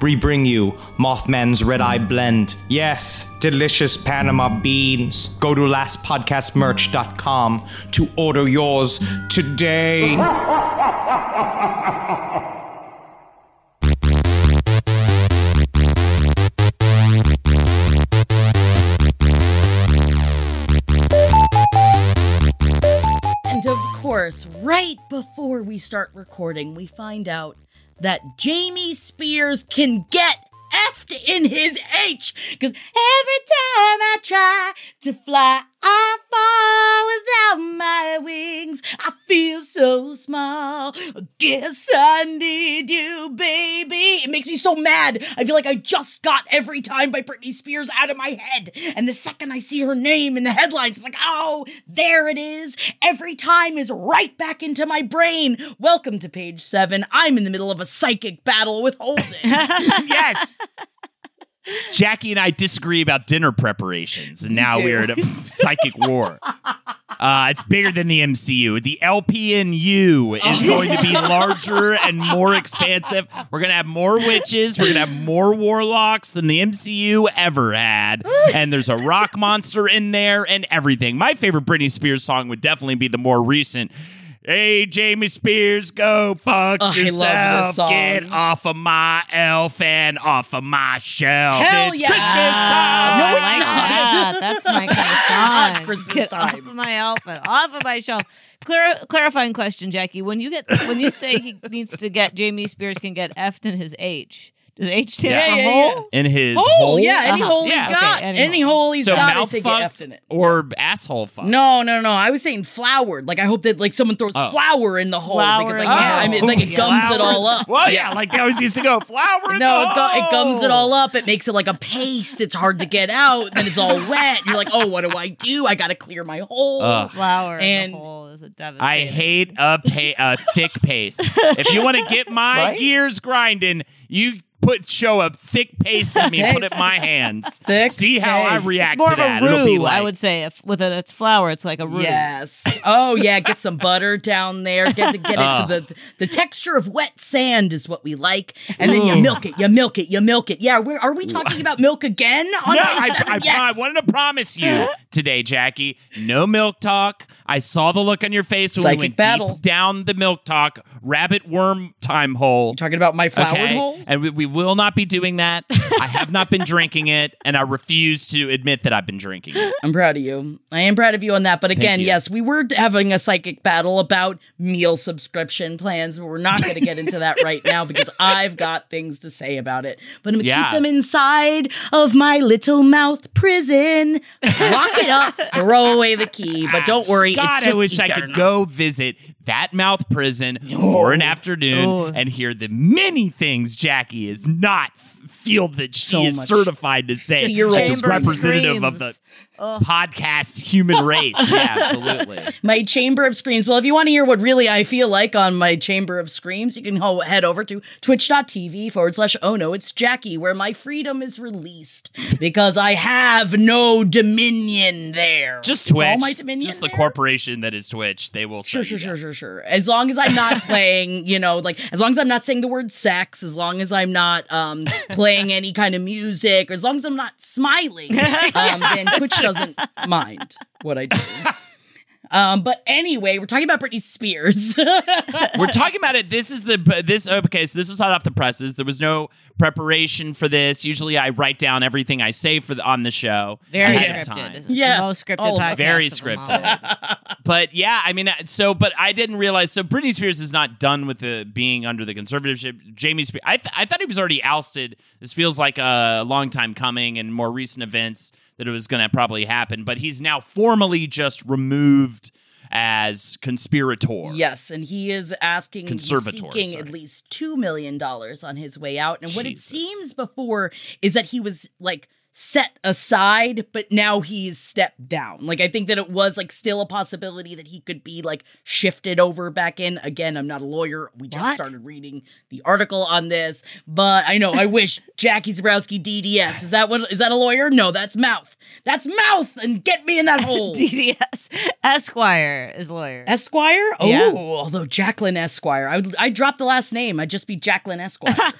we bring you Mothman's Red Eye Blend. Yes, delicious Panama beans. Go to lastpodcastmerch.com to order yours today. And of course, right before we start recording, we find out that Jamie Spears can get effed in his H. Because every time I try to fly, I fall without my wings. I feel so small. Guess I need you, baby. It makes me so mad. I feel like I just got every time by Britney Spears out of my head. And the second I see her name in the headlines, I'm like, oh, there it is. Every time is right back into my brain. Welcome to page seven. I'm in the middle of a psychic battle with Holden. yes. Jackie and I disagree about dinner preparations, and now we're at a psychic war. Uh, it's bigger than the MCU. The LPNU is going to be larger and more expansive. We're going to have more witches. We're going to have more warlocks than the MCU ever had. And there's a rock monster in there and everything. My favorite Britney Spears song would definitely be the more recent. Hey, Jamie Spears, go fuck Oh, I love this yourself. Get off of my elf and off of my shelf. Hell it's yeah. Christmas time. No, it's not. that. That's my kind of song. Christmas Get time. off of my outfit, off of my shelf. Clar- clarifying question, Jackie. When you get when you say he needs to get Jamie Spears can get effed in his H, does H stand Yeah. for Yeah, yeah, hole? In his Hole, hole? yeah, any Uh-huh. hole he's Yeah, okay, got, any any, hole. hole he's so got, I mouth say get effed fucked in it. or asshole fucked? No, no, no. I was saying flowered. Like I hope that like someone throws Oh. flour in the hole Flour because in like, the yeah, I hole. mean like it gums it all up. Well, yeah, like they always used to go flour. in No, the it, gu- it gums it hole. all up. It makes it like a paste. It's hard to get out. Then it's all wet. You're like, oh, what do I do? I got to clear my hole. Ugh. Flower And- in the hole is a I devastating. I hate a pa- a thick paste. if you want to get my Right? gears grinding, you put show a thick paste to me put it in my hands. Thick See how I paste. react It's more to of that. a It'll be roux, like I would say. If with it, it's flour, it's like a roux. Yes. Oh yeah, get some butter down there. Get to get it to the the texture of wet sand is what we like, and then you milk it. You milk it. You milk it. Yeah. We're, are we talking about milk again? On No, page I, seven? I, Yes. I wanted to promise you today, Jackie. No milk talk. I saw the look on your face when Psychic we went battle. deep down the milk talk rabbit worm time hole. You talking about my flowered okay, hole? and we, we will not be doing that. I have not been drinking it, and I refuse to admit that I've been drinking it. I'm proud of you. I am proud of you on that. But again, yes, we were having a psychic battle about meal subscription plans. We're not going to get into that right now because I've got things to say about it. But I'm going to Yeah. keep them inside of my little mouth prison. Lock it up, throw away the key. But don't worry, God, it's just I wish I could go visit that mouth prison for an afternoon Oh. and hear the many things Jackie is not f- feel that she So is much. certified to say Just Chamber a of representative of the Screams. Podcast human race. Yeah, absolutely. my chamber of screams. Well, if you want to hear what really I feel like on my chamber of screams, you can ho- head over to twitch.tv forward slash oh no, it's Jackie, where my freedom is released because I have no dominion there. Just It's Twitch. all my dominion. just the there. corporation that is Twitch. They will Sure, sure, sure, sure, sure. As long as I'm not playing, you know, like as long as I'm not saying the word sex, as long as I'm not um playing any kind of music, or as long as I'm not smiling, um, then Twitch doesn't mind what I do. Um, but anyway, we're talking about Britney Spears. We're talking about it. This is the this okay. So this was hot off the presses. There was no preparation for this. Usually, I write down everything I say for the, on the show Very ahead of scripted. time. Yeah. most scripted Oh, podcast. very of them all. scripted. But yeah, I mean, uh, so but I didn't realize. So Britney Spears is not done with the being under the conservatorship. Jamie Spears, I th- I thought he was already ousted. This feels like a long time coming, and more recent events that it was going to probably happen. But he's now formally just removed as conspirator. yes, and he is asking, Conservator, seeking sorry. at least two million dollars on his way out. And what it seems before is that he was like set aside, but now he's stepped down. Like I think that it was like still a possibility that he could be like shifted over back in. Again, I'm not a lawyer. We just What? started reading the article on this, but I know I wish Jackie Zebrowski DDS. Is that what is that a lawyer? No, that's mouth. That's mouth and get me in that hole. DDS Esquire is lawyer. Esquire? Oh, Yeah. although Jacqueline Esquire. I would I drop the last name. I'd just be Jacqueline Esquire.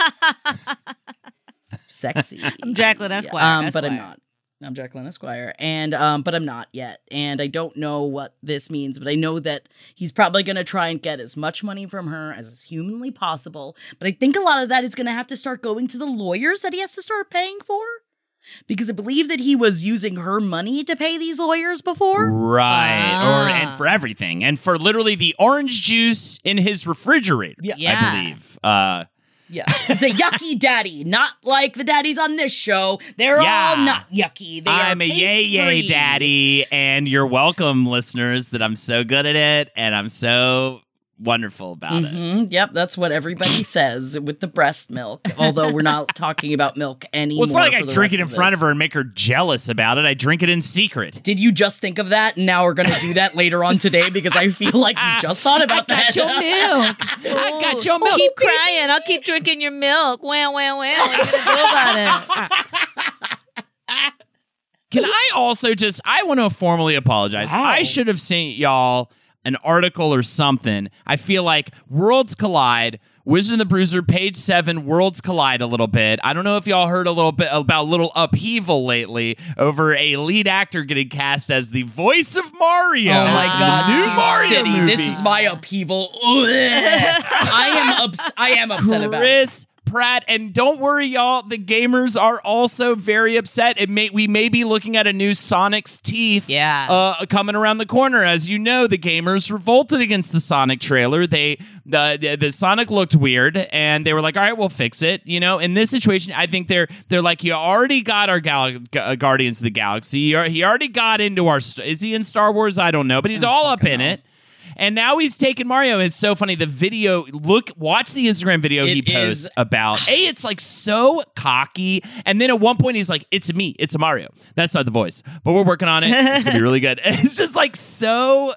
Sexy. I'm Jacqueline Esquire. Um, but I'm not. I'm Jacqueline Esquire. And um, but I'm not yet. And I don't know what this means, but I know that he's probably gonna try and get as much money from her as is humanly possible. But I think a lot of that is gonna have to start going to the lawyers that he has to start paying for. Because I believe that he was using her money to pay these lawyers before. Right. Or Ah. and for everything. And for literally the orange juice in his refrigerator. Yeah. Yeah. I believe. Uh Yeah. It's a yucky daddy, not like the daddies on this show. They're Yeah. all not yucky. They I'm are a yay yay daddy, and you're welcome, listeners, that I'm so good at it and I'm so wonderful about it. Mhm. Yep, that's what everybody says with the breast milk. Although we're not talking about milk anymore. Well, it's not like I drink it rest in front this. of her and make her jealous about it. I drink it in secret. Did you just think of that? Now we're going to do that later on today because I feel like you just thought about that. Your milk. I got your milk. Keep crying. I'll keep drinking your milk. Wow, wow, wow. What are you gonna do about it? Can I also just I want to formally apologize. Wow. I should have sent y'all an article or something. I feel like Worlds Collide, Wizard and the Bruiser, page seven, Worlds Collide a little bit. I don't know if y'all heard a little bit about a little upheaval lately over a lead actor getting cast as the voice of Mario. Oh my in god, new Mario City. movie. This is my upheaval. I am ups- I am upset about it. Pratt, and don't worry, y'all. The gamers are also very upset. It may we may be looking at a new Sonic's teeth, Yeah. uh, coming around the corner. As you know, the gamers revolted against the Sonic trailer. They the, the the Sonic looked weird, and they were like, "All right, we'll fix it." You know, in this situation, I think they're they're like, "You already got our Gal- G- uh, Guardians of the Galaxy. He already got into our. St- is he in Star Wars? I don't know, but he's all up in it." And now he's taking Mario. It's so funny. The video, look, watch the Instagram video he posts is- about. A, it's like so cocky. And then at one point, he's like, it's me, it's a Mario. That's not the voice, but we're working on it. It's going to be really good. It's just like so.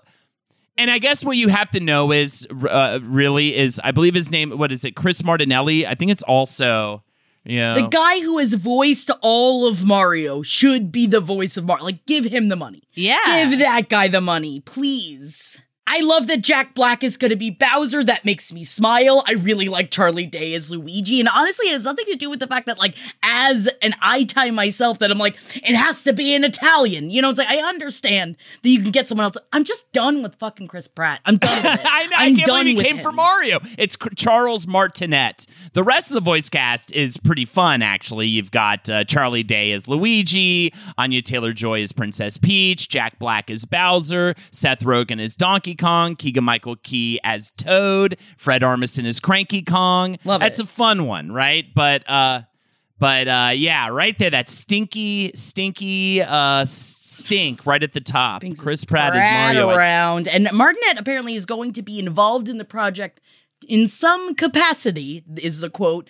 And I guess what you have to know is uh, really is, I believe his name, what is it? Chris Martinelli. I think it's also, Yeah. The guy who has voiced all of Mario should be the voice of Mario. Like, give him the money. Yeah. Give that guy the money, please. I love that Jack Black is going to be Bowser. That makes me smile. I really like Charlie Day as Luigi. And honestly, it has nothing to do with the fact that, like, as an I tie myself, that I'm like, it has to be an Italian. You know, it's like, I understand that you can get someone else. I'm just done with fucking Chris Pratt. I'm done with it. I, know, I I'm can't done believe he came him. for Mario. It's Charles Martinet. The rest of the voice cast is pretty fun, actually. You've got uh, Charlie Day as Luigi, Anya Taylor Joy as Princess Peach, Jack Black as Bowser, Seth Rogen as Donkey Kong, Keegan Michael Key as Toad, Fred Armisen as Cranky Kong. Love That's it. a fun one, right? But uh, but uh, yeah, right there, that stinky, stinky uh, stink right at the top. Brings Chris Pratt is Mario. Around, and Martinet apparently is going to be involved in the project in some capacity. Is the quote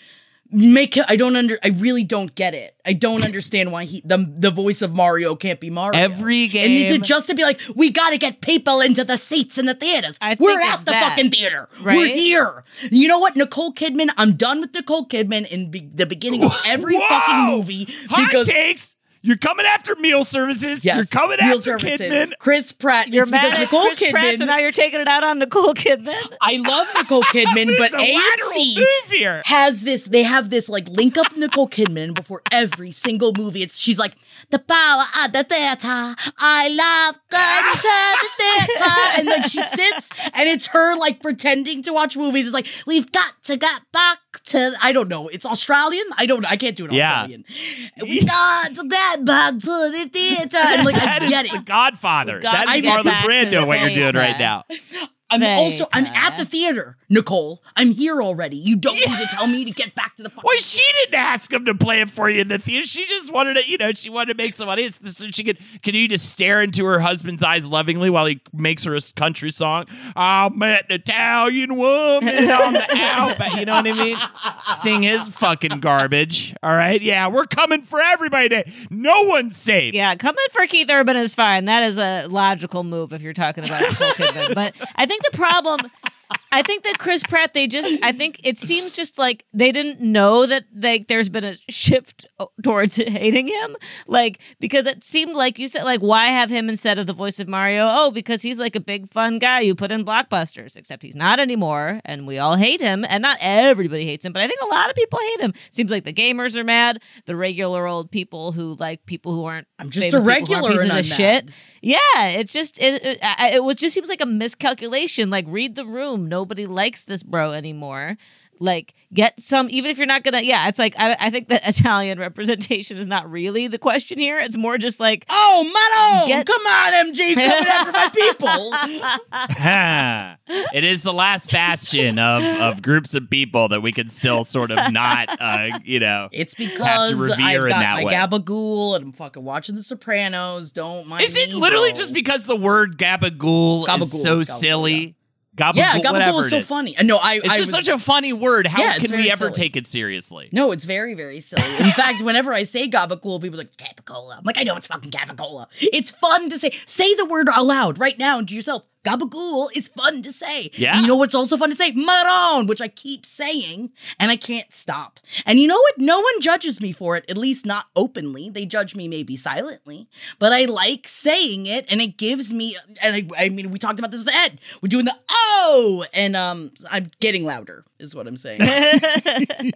make it. I don't under. I really don't get it. I don't understand why he the the voice of Mario can't be Mario. Every game. it needs to just to be like we got to get people into the seats in the theaters? I We're at the that, fucking theater. We're here. You know what, Nicole Kidman? I'm done with Nicole Kidman in be- the beginning of every Whoa! fucking movie Hot because. takes. You're coming after meal services. Yes, You're coming meal after services. Kidman. Chris Pratt. You're it's mad at Nicole Chris Kidman. Pratt, so now you're taking it out on Nicole Kidman. I love Nicole Kidman, but a AMC has this. They have this like link up Nicole Kidman before every single movie. It's she's like the power of the theater. I love going to the theater, and then she sits, and it's her like pretending to watch movies. It's like we've got to get back to. I don't know. It's Australian. I don't. know. I can't do it. Yeah. Australian. We got to get back to the theater. And like I That is get the it. Godfather. got That to is get Marlon Brando. What you're doing right now. I'm also I'm at the theater, Nicole. I'm here already. You don't need to tell me to get back to the fucking Well, she didn't ask him to play it for you in the theater. She just wanted to, you know, she wanted to make some money so she could continue to stare into her husband's eyes lovingly while he makes her a country song. I met an Italian woman on the Alp. You know what I mean? Sing his fucking garbage. All right. Yeah, we're coming for everybody. Today. No one's safe. Yeah, coming for Keith Urban is fine. That is a logical move if you're talking about Nicole Kidman. But I think the problem, I think that Chris Pratt, they just, I think it seems just like they didn't know that like there's been a shift towards hating him. Like because it seemed like you said, like why have him instead of the voice of Mario? Oh, because he's like a big fun guy you put in blockbusters. Except he's not anymore, and we all hate him, and not everybody hates him, but I think a lot of people hate him. Seems like the gamers are mad, the regular old people who like people who aren't. I'm just famous a people who aren't regular pieces of shit. Yeah, it just it it, it was just seems like a miscalculation. Like read the room. Nobody likes this bro anymore. Like get some even if you're not gonna yeah, it's like I, I think that Italian representation is not really the question here. It's more just like Oh, Mano! Get- Come on, MJ, coming after my people. it is the last bastion of, of groups of people that we can still sort of not, uh, you know. It's Have because to revere I've in got that my way. gabagool and I'm fucking watching The Sopranos. Don't mind Is it me, literally bro. just because the word gabagool, Gabagool, is so gabagool, silly? Gabagool, Yeah, gabagool is so funny. Uh, No, I. It's I just was, such a funny word. How Yeah, can we ever silly. take it seriously? No, it's very, very silly. In fact, whenever I say gabagool, people are like gabagola. I'm like, I know it's fucking gabagola. It's fun to say. Say the word aloud right now to yourself. Gabagool is fun to say. Yeah. And you know what's also fun to say? Maron, which I keep saying, and I can't stop. And you know what? No one judges me for it, at least not openly. They judge me maybe silently, but I like saying it, and it gives me. And I, I mean, we talked about this with Ed. We're doing the oh, and um, I'm getting louder, is what I'm saying. When's that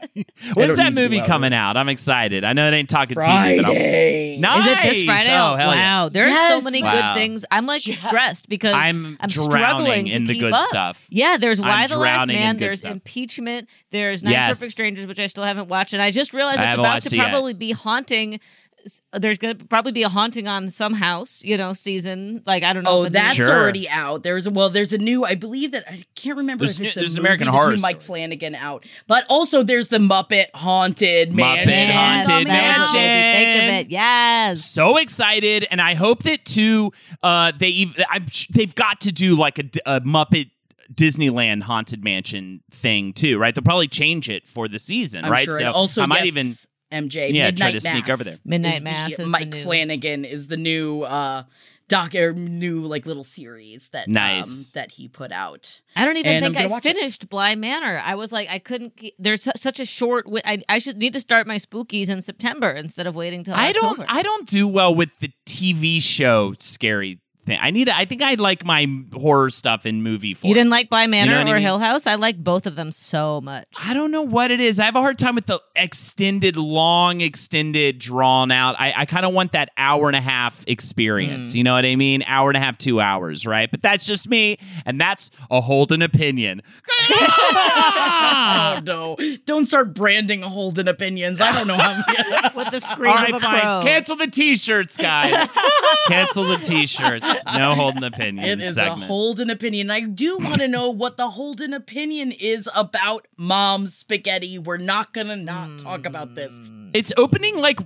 need to be movie louder. coming out? I'm excited. I know it ain't talking TV, but I'm, Friday. nice. Is it this Friday? Oh, oh, hell yeah. wow, there's so many Wow. good things. I'm like Yes. stressed because I'm I'm drowning struggling to in the keep good up. stuff. Yeah, there's I'm Y: The Last Man. There's stuff. impeachment. There's Nine Yes. Perfect Strangers, which I still haven't watched, and I just realized I it's about to it yet. probably be haunting. S- There's gonna probably be a haunting on some house, you know, season. Like I don't know. Oh, that's Sure. already out. There's well, there's a new. I believe that I can't remember There's if new- it's a there's movie, American there's Horror new Mike Story. Flanagan out, but also there's the Muppet Haunted Mansion. Muppet Mansion. Haunted Yes, baby, Think of Mansion. it. Yes. so excited, and I hope that too. Uh, they I'm, they've got to do like a Muppet Disneyland Haunted Mansion thing too, right? They'll probably change it for the season, I'm right? sure. so also, I might yes, even MJ. Yeah, Midnight try to sneak Mass over there. Midnight is the- Mass is the Mike new- Flanagan is the new uh doc or new like little series that Nice. um, that he put out. I don't even And think I watch it. finished Bly Manor. I was like, I couldn't. There's such a short. wi- I, I should need to start my spookies in September instead of waiting till I don't I don't do well with the TV show scary thing. I need to, I think I like my horror stuff in movie form. You didn't like Bly Manor know what I or mean? Hill House? I like both of them so much. I don't know what it is. I have a hard time with the extended, long, extended, drawn out. I, I kind of want that hour and a half experience. Mm. You know what I mean? Hour and a half, two hours, right? But that's just me, and that's a Holden opinion. Oh no! Don't start branding Holden opinions. I don't know how. With the screen. All right, of a fine. Cancel the t-shirts, guys. Cancel the t-shirts. No Holden opinion It is segment. a Holden opinion. I do want to know what the Holden opinion is about mom's spaghetti. We're not gonna not talk about this. It's opening like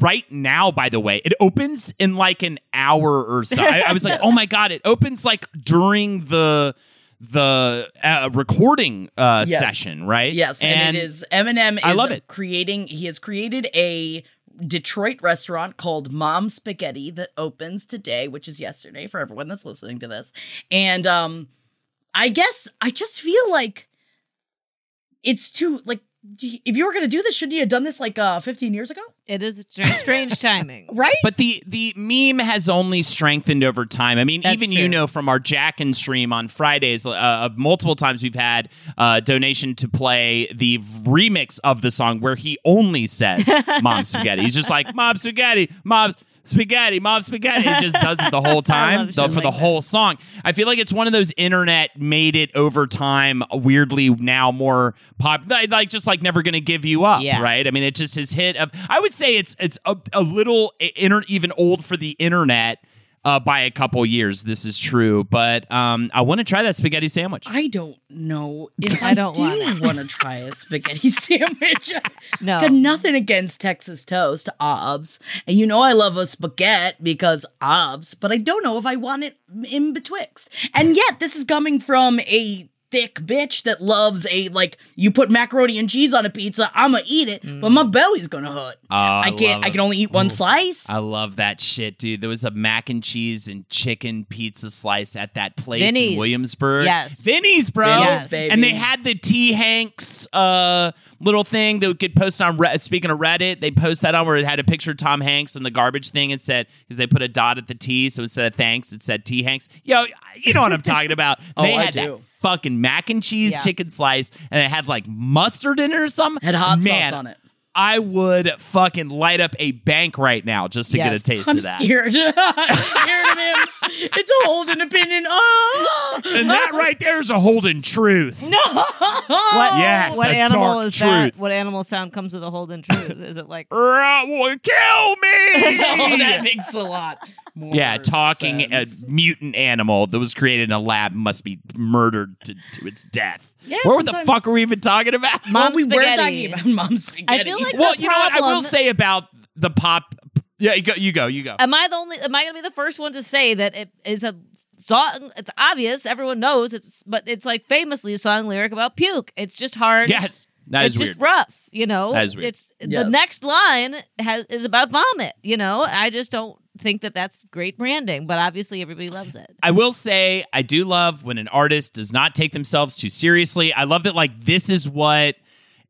right now, by the way. It opens in like an hour or so. I, I was like, oh my God, it opens like during the the uh, recording uh, Yes. session, right? Yes, and, it is Eminem. Is I love it. Creating, he has created a Detroit restaurant called Mom Spaghetti that opens today, which is yesterday for everyone that's listening to this. And um, I guess I just feel like it's too like if you were gonna do this, shouldn't you have done this like uh 15 years ago? It is strange, strange timing. Right? But the the meme has only strengthened over time. I mean, That's even true. you know from our Jack and stream on Fridays, uh, multiple times we've had uh, donation to play the remix of the song where he only says "Mom Spaghetti." He's just like "Mom Spaghetti, Mom." Spaghetti, mom, spaghetti. He just does it the whole time the- for the like that. whole song. I feel like it's one of those internet made it over time, weirdly now more pop, like just like never gonna give you up, Yeah. right? I mean, it just has hit. of. I would say it's it's a, a little i- inter, even old for the internet uh, by a couple years. This is true, but um, I want to try that spaghetti sandwich. I don't know if I I, don't do want want to try a spaghetti sandwich. No. Got nothing against Texas toast, obs. And you know I love a spaghetti because obs, but I don't know if I want it in betwixt. And yet this is coming from a thick bitch that loves a like you put macaroni and cheese on a pizza, I'ma eat it, but my belly's gonna hurt. Oh, I I can't I can only eat one Oof. slice. I love that shit, dude. There was a mac and cheese and chicken pizza slice at that place Vinny's. in Williamsburg. Yes. Vinny's, bro. Vinny's, baby. And they had the T Hanks uh, little thing that we could post on. Re- Speaking of Reddit, they post that on where it had a picture of Tom Hanks and the garbage thing and said because they put a dot at the T, so instead of thanks, it said T Hanks. Yo, you know what I'm talking about? Oh, they I had do. that fucking mac and cheese Yeah. chicken slice, and it had like mustard in it or something. Had hot Man, sauce on it. I would fucking light up a bank right now just to get a taste I'm of that. scared. I'm scared of him. It's a Holden opinion. Oh. And that right there is a holding truth. What? Yes, What a animal dark is that? What animal sound comes with a Holden truth? Is it like? Ra- well, Kill oh, me! that makes a lot more yeah, talking a mutant animal that was created in a lab must be murdered to, to its death. Yeah, what the fuck are we even talking about? Mom well, we were spaghetti. talking about mom spaghetti. I feel like well, the you know what? I will say about the pop. Yeah, you go. You go. You go. Am I the only? Am I going to be the first one to say that it is a song? It's obvious, everyone knows it's, but it's like famously a song lyric about puke. It's just hard. yes, that it's is just weird. rough, you know. That is weird. It's Yes. the next line has is about vomit. You know, I just don't think that that's great branding, but obviously everybody loves it. I will say I do love when an artist does not take themselves too seriously. I love that like this is what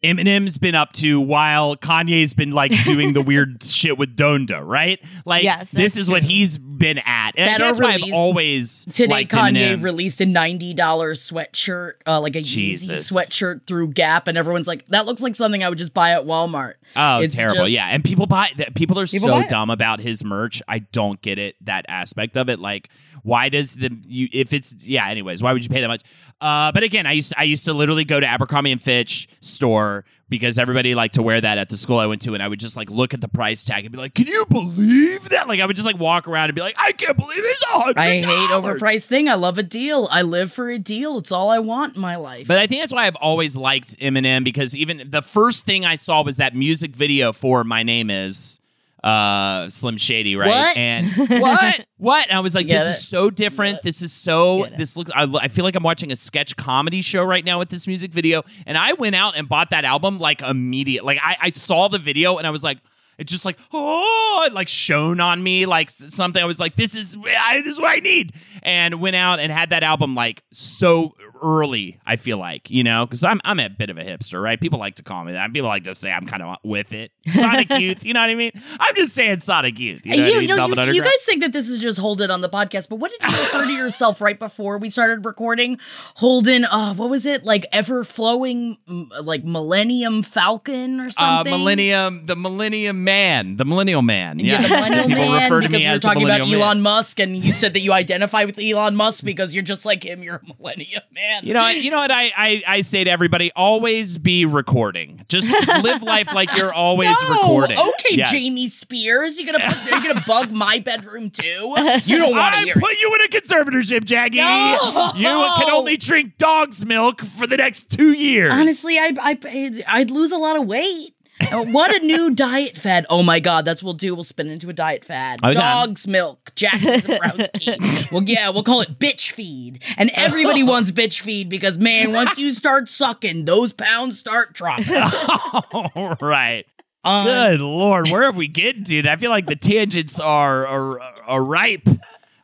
Eminem's been up to while Kanye's been like doing the weird shit with Donda, right? Like Yes, this is what he's been at. And That that's why I've always Today, Kanye Eminem. released a ninety dollars sweatshirt, uh, like a Jesus. Yeezy sweatshirt through Gap, and everyone's like, "That looks like something I would just buy at Walmart." Oh, It's terrible! just- yeah, and people buy that. People are People so dumb about his merch. I don't get it. That aspect of it, like, why does the you if it's yeah? Anyways, why would you pay that much? Uh, but again, I used I used to literally go to Abercrombie and Fitch store because everybody liked to wear that at the school I went to, and I would just like look at the price tag and be like, "Can you believe that?" Like, I would just like walk around and be like, "I can't believe it's a hundred." I hate overpriced thing. I love a deal. I live for a deal. It's all I want in my life. But I think that's why I've always liked Eminem because even the first thing I saw was that music video for "My Name Is." Uh Slim Shady, right? What? And what? What? And I was like, this it. is so different. This is so. This looks. I, I feel like I'm watching a sketch comedy show right now with this music video. And I went out and bought that album like immediate. Like I, I saw the video and I was like. It just like oh, it like shone on me like something. I was like, this is I, this is what I need, and went out and had that album like so early. I feel like you know because I'm I'm a bit of a hipster, right? People like to call me that. People like to say I'm kind of with it. Sonic Youth, you know what I mean? I'm just saying Sonic Youth. You know what I mean? you, Velvet you, you guys think that this is just Holden on the podcast, but what did you refer to yourself right before we started recording? Holden, uh, what was it? Like ever flowing, like Millennium Falcon or uh, something? Millennium, the Millennium Man, the Millennial Man. Yeah, Yeah, the millennial people man, refer to me we as talking about Millennial Elon Musk, and you said that you identify with Elon Musk because you're just like him. You're a millennium man. You know, what- you know what I, I I say to everybody: always be recording. Just live life like you're always no, recording. okay, Yeah. Jamie Spears, you gonna put, you're gonna bug my bedroom too? You don't want to hear. I put it. you in a conservatorship, Jackie. No. You can only drink dog's milk for the next two years. Honestly, I I I'd lose a lot of weight. Uh, what a new diet fad. Oh my God, that's what we'll do. We'll spin into a diet fad. Okay. Dog's milk, Jack Zebrowski. well, yeah, we'll call it bitch feed. And everybody wants bitch feed because, man, once you start sucking, those pounds start dropping. All right. Um, Good lord, where have we getting to? I feel like the tangents are are, are ripe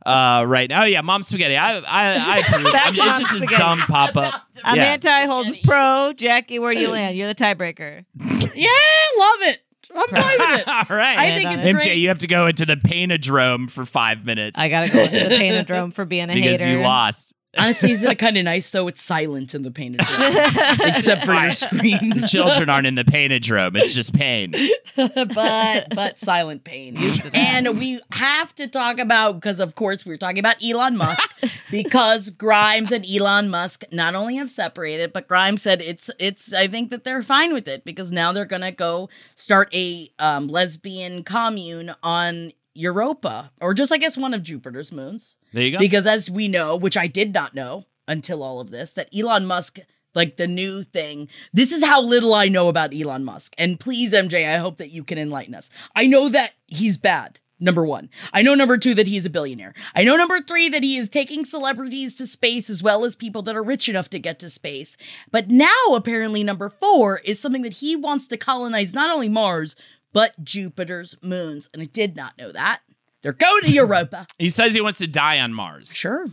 uh, right now. Oh, yeah, mom spaghetti. I I, I approve. I'm just, it's just Spaghetti. a dumb pop up. I'm Yeah. anti holds pro. Jackie, where do you land? You're the tiebreaker. Yeah, love it. I'm fine with it. All right. I think it's MJ, great. you have to go into the painadrome for five minutes. I gotta go into the painodrome for being a because hater. you lost. Honestly, isn't it kind of nice though? It's silent in the painted room, except for your The children aren't in the painadrome. It's just pain. but but silent pain. And we have to talk about because of course we're talking about Elon Musk because Grimes and Elon Musk not only have separated, but Grimes said it's it's I think that they're fine with it because now they're gonna go start a um, lesbian commune on Europa or just I guess one of Jupiter's moons. There you go. Because as we know, which I did not know until all of this, that Elon Musk, like the new thing, this is how little I know about Elon Musk. And please, MJ, I hope that you can enlighten us. I know that he's bad. Number one. I know number two that he's a billionaire. I know number three that he is taking celebrities to space as well as people that are rich enough to get to space. But now, apparently, number four is something that he wants to colonize not only Mars, but Jupiter's moons. And I did not know that. They're going to Europa. he says he wants to die on Mars. Sure.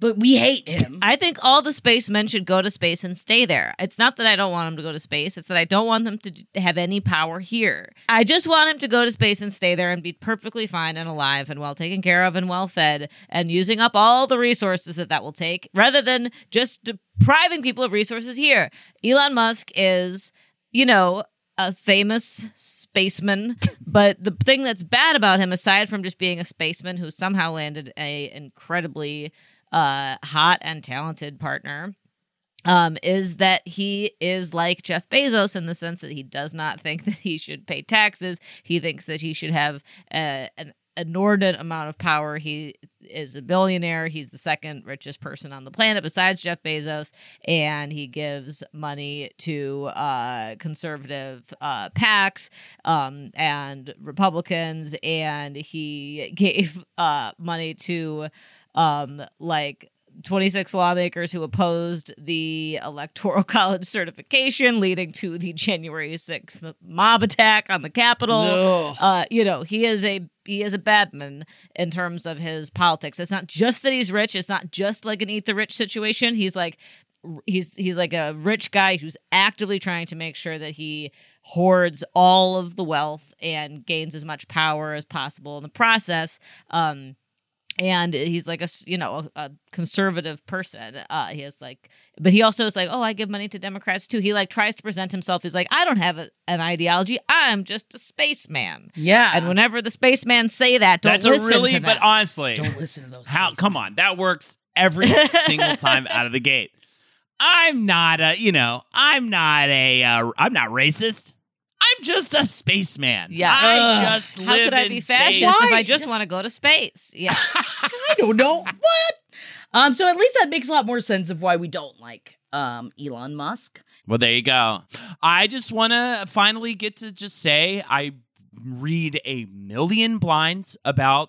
But we hate him. I think all the spacemen should go to space and stay there. It's not that I don't want them to go to space, it's that I don't want them to have any power here. I just want him to go to space and stay there and be perfectly fine and alive and well taken care of and well fed and using up all the resources that that will take rather than just depriving people of resources here. Elon Musk is, you know, a famous spaceman, but the thing that's bad about him aside from just being a spaceman who somehow landed a incredibly uh, hot and talented partner um, is that he is like Jeff Bezos in the sense that he does not think that he should pay taxes. He thinks that he should have uh, an inordinate amount of power. He is a billionaire. He's the second richest person on the planet besides Jeff Bezos, and he gives money to uh, conservative uh, PACs um, and Republicans, and he gave uh, money to um, like 26 lawmakers who opposed the electoral college certification leading to the January 6th mob attack on the Capitol. Uh, you know, he is a he is a badman in terms of his politics. It's not just that he's rich, it's not just like an eat the rich situation. He's like he's he's like a rich guy who's actively trying to make sure that he hoards all of the wealth and gains as much power as possible in the process. Um and he's like a s- you know a, a conservative person uh he has like but he also is like oh i give money to democrats too he like tries to present himself he's like i don't have a, an ideology i'm just a spaceman Yeah. and whenever the spaceman say that don't That's a really, to but honestly, Don't listen to those. how? spacemen. Come on, that works every single time out of the gate. I'm not a, you know, I'm not a, uh, I'm not racist. I'm just a spaceman. Yeah. I Ugh. just how live could i in be space. fascist if i just want to go to space yeah I don't know. What? Um, so at least that makes a lot more sense of why we don't like um Elon Musk. Well, there you go. I just want to finally get to just say I read a million blinds about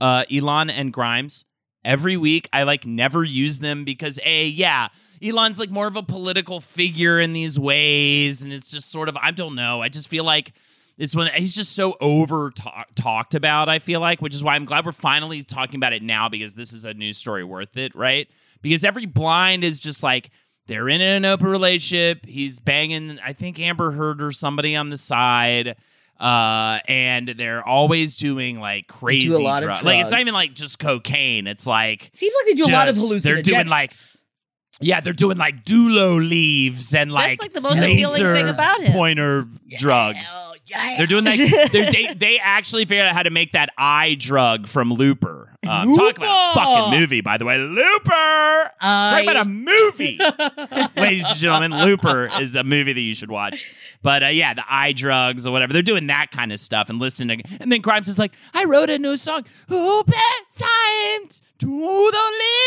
uh, Elon and Grimes every week. I like never use them because a yeah, Elon's like more of a political figure in these ways, and it's just sort of I don't know. I just feel like it's when he's just so over talk, talked about. I feel like, which is why I'm glad we're finally talking about it now because this is a news story worth it, right? Because every blind is just like they're in an open relationship. He's banging, I think Amber Heard or somebody on the side. Uh, and they're always doing like crazy do of drugs. Like it's not even like just cocaine. It's like Seems like they do a lot of Just- hallucinations. they're doing, like, yeah, they're doing like Dulo leaves and like like, the most appealing laser thing about him. pointer drugs. Hell yeah. They're doing that. they're, they they actually figured out how to make that eye drug from Looper. Um, talk about a fucking movie, by the way. Looper! talk about a movie. Ladies and gentlemen, Looper is a movie that you should watch. But uh, yeah, the eye drugs or whatever, they're doing that kind of stuff and listening. And then Grimes is like, I wrote a new song. Who time to the live it?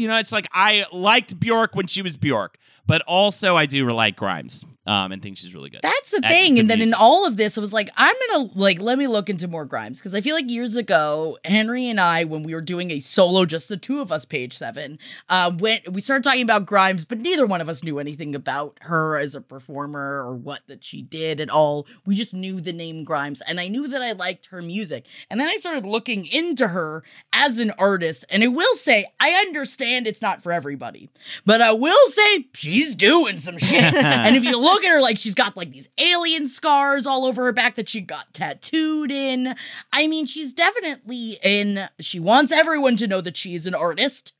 You know, it's like I liked Bjork when she was Bjork, but also I do like Grimes um, and think she's really good. That's the thing. the And then in all of this, I was like, I'm gonna like let me look into more Grimes because I feel like years ago, Henry and I, when we were doing a solo, just the two of us, page seven, uh, went we started talking about Grimes, but neither one of us knew anything about her as a performer or what that she did at all. We just knew the name Grimes, and I knew that I liked her music. And then I started looking into her as an artist, and I will say I understand it's not for everybody, but I will say she's doing some shit. and if you look at her, like she's got like these alien scars all over her back that she got tattooed in. I mean, she's definitely in. She wants everyone to know that she is an artist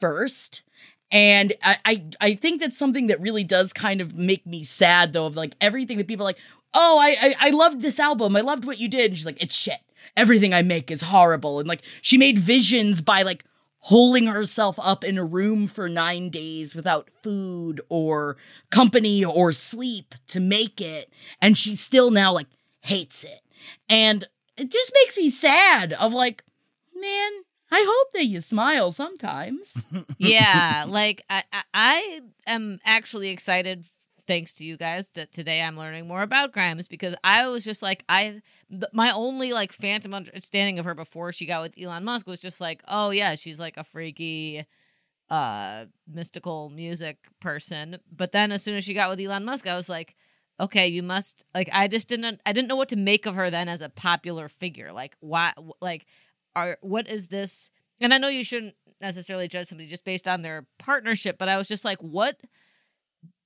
first. And I, I, I think that's something that really does kind of make me sad, though, of like everything that people are like, oh, I, I, I loved this album. I loved what you did. And she's like, it's shit. Everything I make is horrible. And like, she made visions by like holding herself up in a room for nine days without food or company or sleep to make it. And she still now like hates it. And it just makes me sad of like, man, I hope that you smile sometimes. yeah, like I, I, I am actually excited. Thanks to you guys that today I'm learning more about Grimes because I was just like I th- my only like phantom understanding of her before she got with Elon Musk was just like oh yeah she's like a freaky uh mystical music person. But then as soon as she got with Elon Musk I was like okay you must like I just didn't I didn't know what to make of her then as a popular figure. Like why like are what is this? And I know you shouldn't necessarily judge somebody just based on their partnership but I was just like what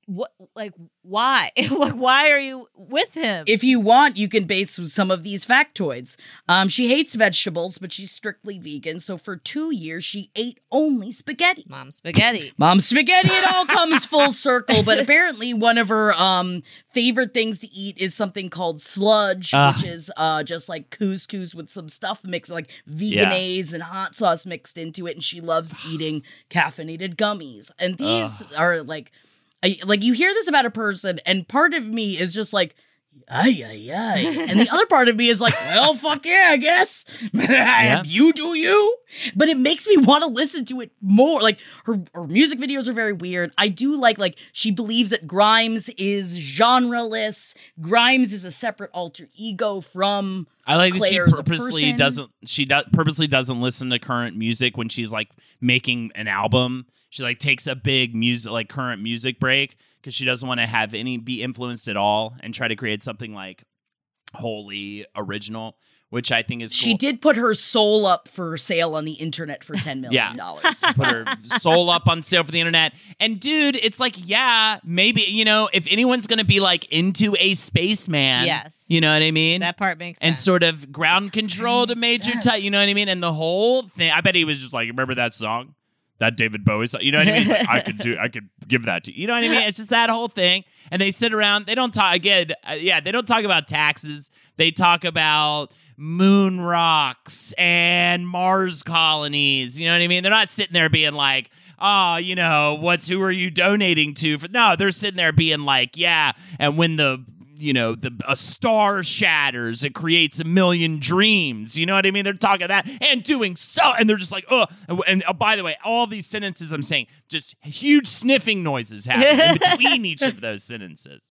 what like why like why are you with him if you want, you can base some of these factoids. Um, she hates vegetables, but she's strictly vegan. So for two years, she ate only spaghetti. mom spaghetti Mom spaghetti, it all comes full circle. But apparently, one of her um favorite things to eat is something called sludge, Ah. which is uh just like couscous with some stuff mixed, like Yeah. and hot sauce mixed into it. And she loves eating caffeinated gummies. And these are like, I, like you hear this about a person, and part of me is just like. Ay, ay, ay. And the other part of me is like, well, fuck yeah, I guess. you do you. But it makes me want to listen to it more. Like her, her music videos are very weird. I do like, like, she believes that Grimes is genreless. Grimes is a separate alter ego from I like that she purposely doesn't she does purposely doesn't listen to current music when she's like making an album. She like takes a big music like current music break because she doesn't want to have any be influenced at all and try to create something like wholly original, which I think is cool. She did put her soul up for sale on the internet for $10 million. Yeah. put her soul up on sale for the internet. And dude, it's like, yeah, maybe, you know, if anyone's going to be like into a spaceman, Yes. you know what I mean? that part makes sense and sort of ground control to major type, you know what I mean? And the whole thing, I bet he was just like, remember that song? That David Bowie song? You know what I mean? Like, I could do, I could give that to you. You know what I mean? It's just that whole thing. And they sit around, they don't talk, again, uh, yeah, they don't talk about taxes. They talk about moon rocks and Mars colonies. You know what I mean? They're not sitting there being like, oh, you know, what's who are you donating to? For no, they're sitting there being like, yeah, and when the you know the a star shatters, it creates a million dreams. You know what I mean? They're talking that and doing so, and they're just like, oh, and, oh, by the way, all these sentences I'm saying, just huge sniffing noises happen in between each of those sentences.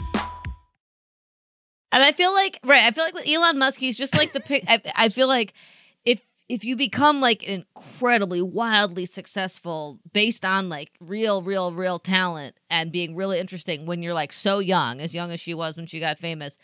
And I feel like right, I feel like with Elon Musk, he's just like the. I, I feel like if if you become like incredibly wildly successful based on like real, real, real talent and being really interesting when you're like so young, as young as she was when she got famous,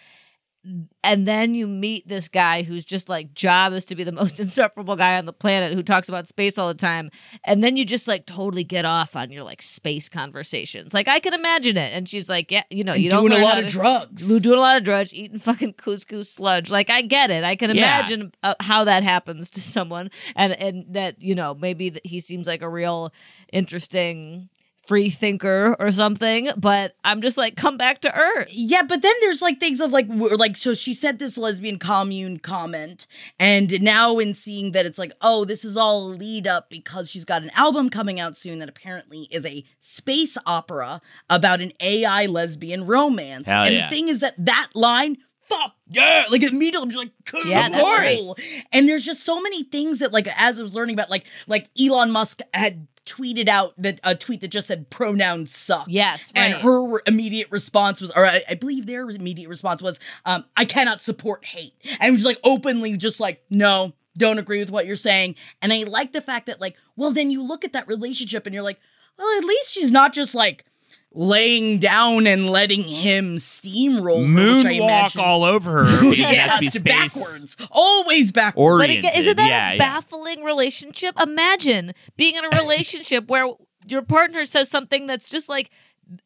and then you meet this guy who's just like job is to be the most insufferable guy on the planet who talks about space all the time and then you just like totally get off on your like space conversations. Like i can imagine it. And she's like yeah you know you don't doing a lot of drugs. Doing a lot of drugs eating fucking couscous sludge. Like i get it. I can imagine uh, how that happens to someone and and that you know maybe that he seems like a real interesting free thinker or something but i'm just like come back to earth Yeah, but then there's like things of like w- like so she said this lesbian commune comment, and now in seeing that it's like oh this is all lead up because she's got an album coming out soon that apparently is a space opera about an AI lesbian romance. Hell and yeah. the thing is that that line. Fuck yeah! Like immediately, I'm just like, cool. Yeah, that's cool. And there's just so many things that, like, as I was learning about, like, like Elon Musk had tweeted out that a tweet that just said pronouns suck. Yes, and her re- immediate response was, or I, I believe their immediate response was, um, "I cannot support hate," and was like openly, just like, no, don't agree with what you're saying. And I like the fact that, like, well, then you look at that relationship and you're like, well, at least she's not just like laying down and letting him steamroll her, Moonwalk imagine- all over her. because it has to be it's space backwards, always backwards. But oriented. it, isn't that yeah, a yeah. baffling relationship? Imagine being in a relationship where your partner says something that's just like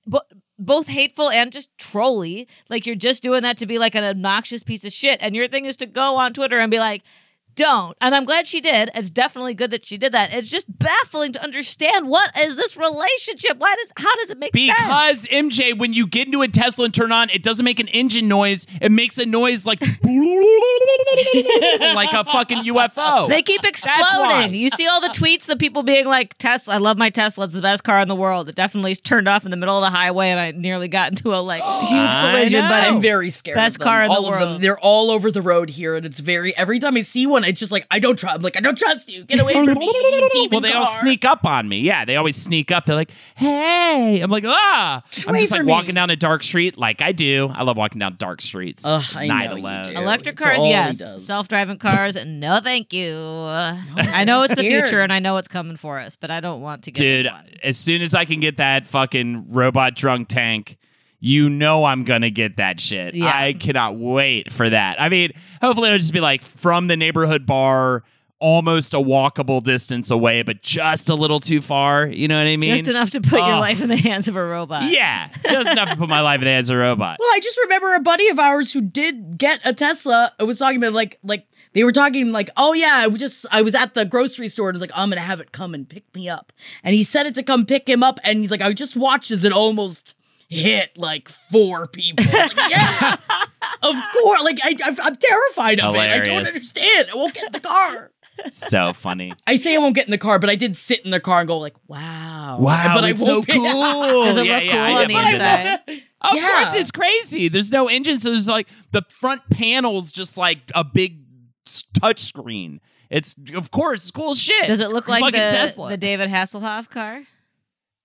bo- both hateful and just trolly. Like you're just doing that to be like an obnoxious piece of shit. And your thing is to go on Twitter and be like, don't. And I'm glad she did. It's definitely good that she did that. It's just baffling to understand what is this relationship? Why does how does it make sense? Because MJ, when you get into a Tesla and turn on, it doesn't make an engine noise. It makes a noise like like a fucking UFO. They keep exploding. You see all the tweets the people being like, Tesla, I love my Tesla. It's the best car in the world. It definitely turned off in the middle of the highway and I nearly got into a like huge collision. But. I'm I'm very scared. Best of them. car in the all of them. world. They're all over the road here, and it's very. Every time I see one, it's just like I don't trust. I'm like I don't trust you. Get away from me, you demon well, they all car. sneak up on me. Yeah, they always sneak up. They're like, "Hey!" I'm like, "Ah!" I'm away just like from me. walking down a dark street, like I do. I love walking down dark streets. Ugh, I night know you alone. do. electric cars, yes. Self driving cars, no thank you. I know it's the future and I know it's coming for us, but I don't want to get Dude, as soon as I can get that fucking robot drunk tank, you know I'm gonna get that shit. Yeah. I cannot wait for that. I mean, hopefully it'll just be like from the neighborhood bar, almost a walkable distance away, but just a little too far. You know what I mean? Just enough to put your Oh. life in the hands of a robot. Yeah, just enough to put my life in the hands of a robot. Well, I just remember a buddy of ours who did get a Tesla. I was talking about like like they were talking like, oh yeah, I was just I was at the grocery store and was like, I'm gonna have it come and pick me up. And he said it to come pick him up, and he's like, I just watched as it almost hit like four people. Like, yeah, of course. Like I, I I'm terrified of it. I don't understand. I won't get in the car. so funny. I say I won't get in the car, but I did sit in the car and go like, wow, wow!" but I it's won't so be- cool. Does it Yeah, look yeah, cool I on the definitely did that. inside? Of Yeah. course, it's crazy. There's no engine, so there's like the front panel's just like a big touchscreen. It's of course it's cool as shit. Does it It's look like the, Tesla? the David Hasselhoff car?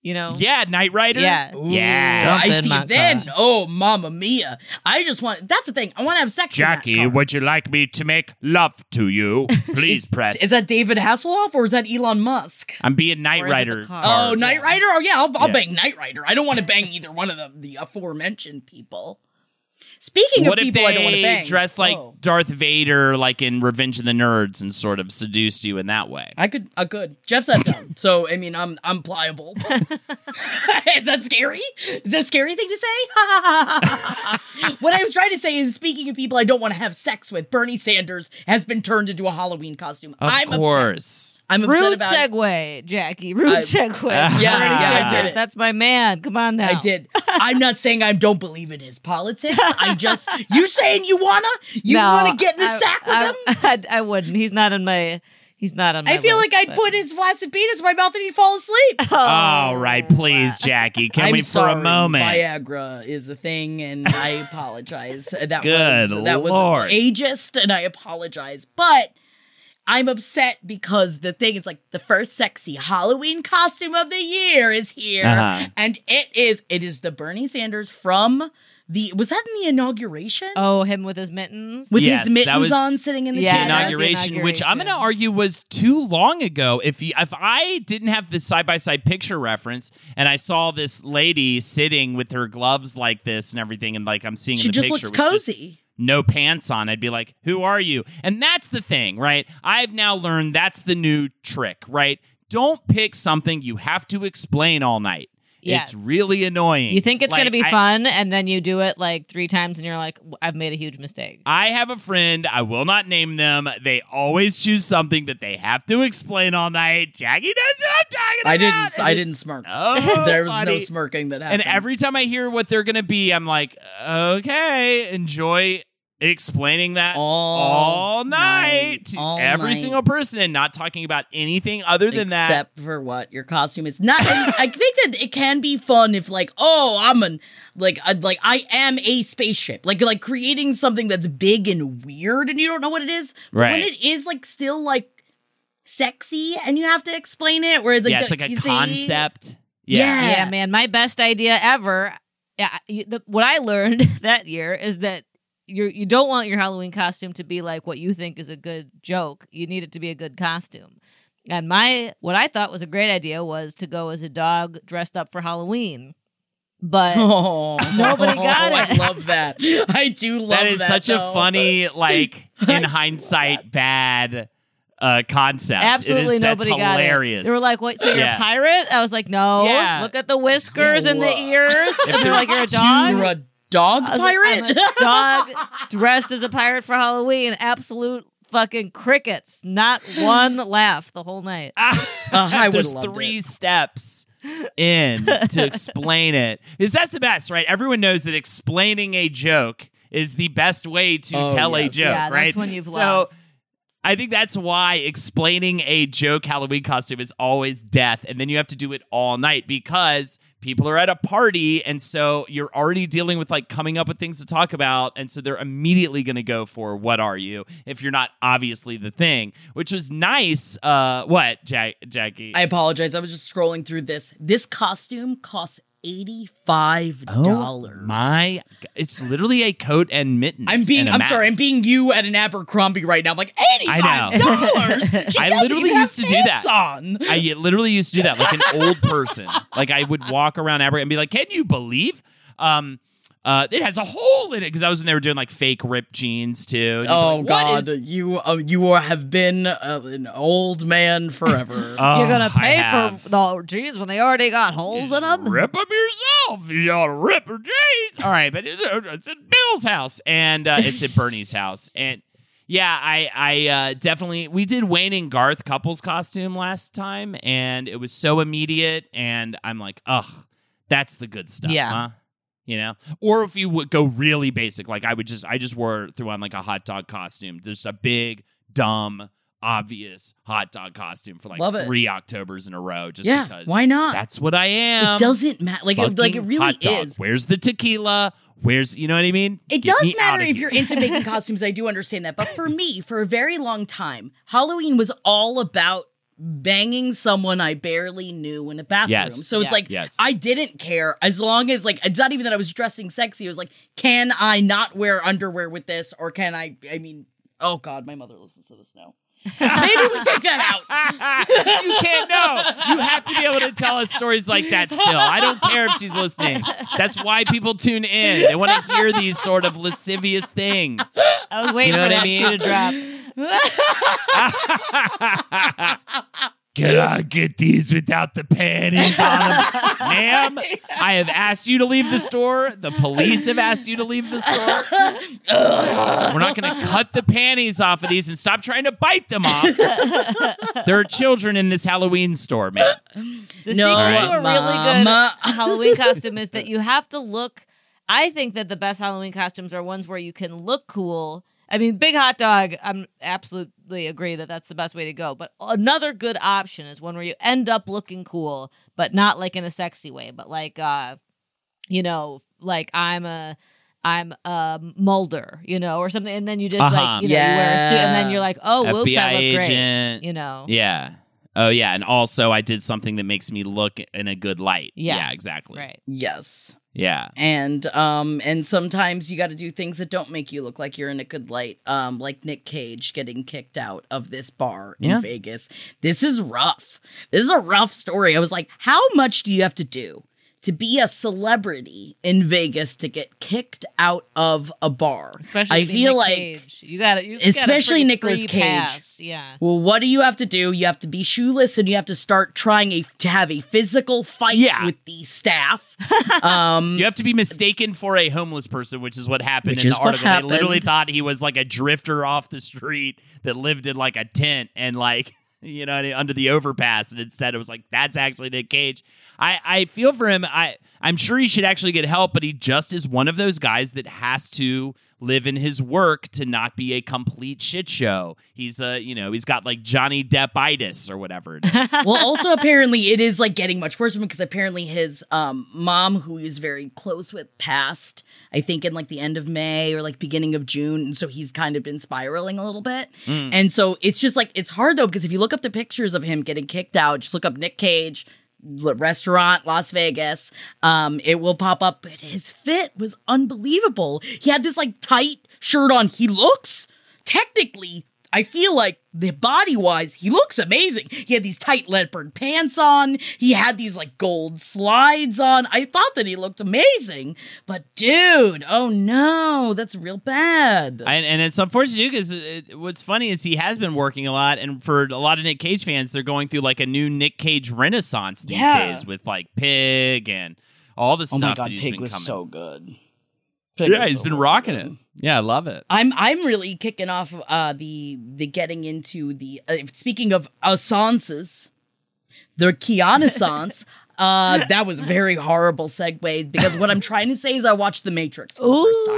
You know? yeah, Knight Rider. Yeah. yeah. Jump I in see. my Then, car. oh, mama Mia! I just want. That's the thing. I want to have sex. in that Jackie, would you like me to make love to you? Please press. Is that David Hasselhoff or is that Elon Musk? I'm being Knight Or is it the Rider. car? Oh, Knight Rider. Oh yeah, I'll, I'll Yeah. bang Knight Rider. I don't want to bang either one of the, the aforementioned people. Speaking What of if people, I don't want to bang. dress like Oh. Darth Vader, like in Revenge of the Nerds, and sort of seduce you in that way? I could, I could. Jeff's that dumb, so I mean, I'm, I'm pliable. is that scary? Is that a scary thing to say? what I was trying to say is, speaking of people I don't want to have sex with, Bernie Sanders has been turned into a Halloween costume. Of I'm upset. Course. I'm upset Rude about it. segue, Jackie. Rude I- segue. Yeah, Bernie yeah, I Sanders. did it. That's my man. Come on now. I did. I'm not saying I don't believe in his politics. I just you saying you wanna you No, wanna get in the I- sack with I, him? I, I wouldn't. He's not in my. He's not on my I feel list, like I'd but- put his flaccid penis in my mouth and he'd fall asleep. Oh. All right, please, Jackie. Can I'm we sorry, for a moment? Viagra is a thing, and I apologize. That Good was that Lord. was ageist, and I apologize. But I'm upset because the thing is like the first sexy Halloween costume of the year is here, Uh-huh. and it is it is the Bernie Sanders from the was that in the inauguration Oh, him with his mittens. with Yes, his mittens was on, sitting in the Yeah, the chair. that was the inauguration, which I'm going to argue was too long ago. If you, if I didn't have the side by side picture reference and I saw this lady sitting with her gloves like this and everything, and like I'm seeing She in the just picture looks with just cozy. No pants on, I'd be like, "Who are you?" And that's the thing, right? I've now learned that's the new trick, right? Don't pick something you have to explain all night. Yes. It's really annoying. You think it's going to be I- fun, and then you do it like three times, and you're like, "I've made a huge mistake." I have a friend, I will not name them. They always choose something that they have to explain all night. Jackie knows what I'm talking about. I didn't. and I it's didn't smirk. so there was no funny. smirking that happened. And every time I hear what they're going to be, I'm like, okay, enjoy explaining that All all night, night, to every night. single person and not talking about anything other than that. except for what your costume is not i think that it can be fun if like oh i'm an like uh, like i am a spaceship like like creating something that's big and weird and you don't know what it is but when it is like still like sexy and you have to explain it where it's like yeah, it's like a you see? concept. Yeah. Yeah, man. My best idea ever. Yeah, the, what I learned that year is that you you don't want your Halloween costume to be like what you think is a good joke. You need it to be a good costume. And my what I thought was a great idea was to go as a dog dressed up for Halloween. But Oh, Nobody got I it. I love that. I do love that. that is such a though. funny, like in hindsight, bad uh concept. It absolutely is, nobody got hilarious. it. They were like, "What? So you're Yeah. a pirate?" I was like, "No. Yeah. Look at the whiskers and the ears." And they're like, "You're a dog." You're a dog I was like, pirate. I'm a dog dressed as a pirate for Halloween. Absolute fucking crickets. Not one laugh the whole night. Ah, I There's three it. steps in to explain it. Because that's the best, right? Everyone knows that explaining a joke is the best way to Oh, tell a joke, Yeah, that's right? when you've so lost. I think that's why explaining a joke Halloween costume is always death. And then you have to do it all night because people are at a party. And so you're already dealing with like coming up with things to talk about. And so they're immediately going to go for what are you if you're not obviously the thing, which was nice. Uh, what, Jack- Jackie? I apologize. I was just scrolling through this. This costume costs eighty-five dollars. Oh My, it's literally a coat and mittens. I'm being. I'm sorry. I'm being you at an Abercrombie right now. I'm like eighty-five I dollars. I literally used to do that. On. I literally used to do that, like an old person. Like I would walk around Aber and be like, "Can you believe?" Um, uh, it has a hole in it because I was when they were doing like fake ripped jeans too. And you'd be Oh like, "What God, is-" you uh, you are, have been uh, an old man forever. Oh, You're gonna pay for the jeans when they already got holes in them. Rip them yourself. You gotta rip her jeans. All right, but it's, it's at Bill's house and uh, it's at Bernie's house. And yeah, I I uh, definitely we did Wayne and Garth couples costume last time, and it was so immediate. And I'm like, ugh, that's the good stuff. Yeah. huh? You know, or if you would go really basic, like I would just I just wore threw on like a hot dog costume, just a big dumb. Obvious hot dog costume for like Love it. three Octobers in a row, just yeah, because why not? that's what I am. it doesn't matter. Like it, like it really hot dog. is. Where's the tequila? Where's you know what I mean? It Get does matter if you're into making costumes. I do understand that. But for me, for a very long time, Halloween was all about banging someone I barely knew in a bathroom. Yes. So it's Yeah. like Yes. I didn't care as long as like it's not even that I was dressing sexy. It was like, can I not wear underwear with this, or can I? I mean, oh God, my mother listens to this now. Maybe we take that out. you can't know. You have to be able to tell us stories like that still. I don't care if she's listening. That's why people tune in. They want to hear these sort of lascivious things. I was waiting You know for what I mean? shoe to drop. Can I get these without the panties on them? Ma'am, I have asked you to leave the store. The police have asked you to leave the store. We're not going to cut the panties off of these and stop trying to bite them off. there are children in this Halloween store, man. The No, secret to a really good Mama. Halloween costume is that you have to look. I think that the best Halloween costumes are ones where you can look cool I mean, big hot dog. I'm absolutely agree that that's the best way to go. But another good option is one where you end up looking cool, but not like in a sexy way, but like, uh, you know, like I'm a. I'm a Mulder, you know, or something, and then you just Uh-huh. like, you know, you wear a suit, and then you're like, oh, whoops, FBI I look great, agent. you know. Yeah. Oh yeah, and also I did something that makes me look in a good light. Yeah. exactly. Right. Yes. Yeah. And um and sometimes you got to do things that don't make you look like you're in a good light. Um like Nick Cage getting kicked out of this bar in Yeah. Vegas. This is rough. This is a rough story. I was like, how much do you have to do to be a celebrity in Vegas to get kicked out of a bar? Especially I feel Nick like Cage. you got it. especially Nicolas Cage. Pass. Yeah. well, what do you have to do? You have to be shoeless and you have to start trying a to have a physical fight Yeah. with the staff. Um You have to be mistaken for a homeless person, which is what happened Which in is the what article. They literally thought he was like a drifter off the street that lived in like a tent and like you know under the overpass, and instead it was like that's actually Nick Cage. I I feel for him. I I'm sure he should actually get help, but he just is one of those guys that has to live in his work to not be a complete shit show. He's a you know he's got like Johnny Deppitis or whatever. It is. well, also apparently it is like getting much worse because apparently his um mom, who he's very close with, passed. I think in like the end of May or like beginning of June, and so he's kind of been spiraling a little bit. And so it's just like it's hard though because if you look up the pictures of him getting kicked out, just look up Nick Cage. Restaurant Las Vegas. Um, it will pop up, but his fit was unbelievable. He had this like tight shirt on. He looks technically I feel like the body wise, he looks amazing. He had these tight leopard pants on. He had these like gold slides on. I thought that he looked amazing, but dude, oh no, that's real bad. And, and it's unfortunate because what's funny is he has been working a lot, and for a lot of Nick Cage fans, they're going through like a new Nick Cage renaissance these Yeah. days with like Pig and all the oh stuff my god, that he's Pig was coming. so good. Pig yeah, he's been rocking it. Yeah, I love it. I'm I'm really kicking off uh the the getting into the uh, speaking of assances, the Keanu Sans. Uh, that was very horrible segue because what I'm trying to say is I watched The Matrix for the first time.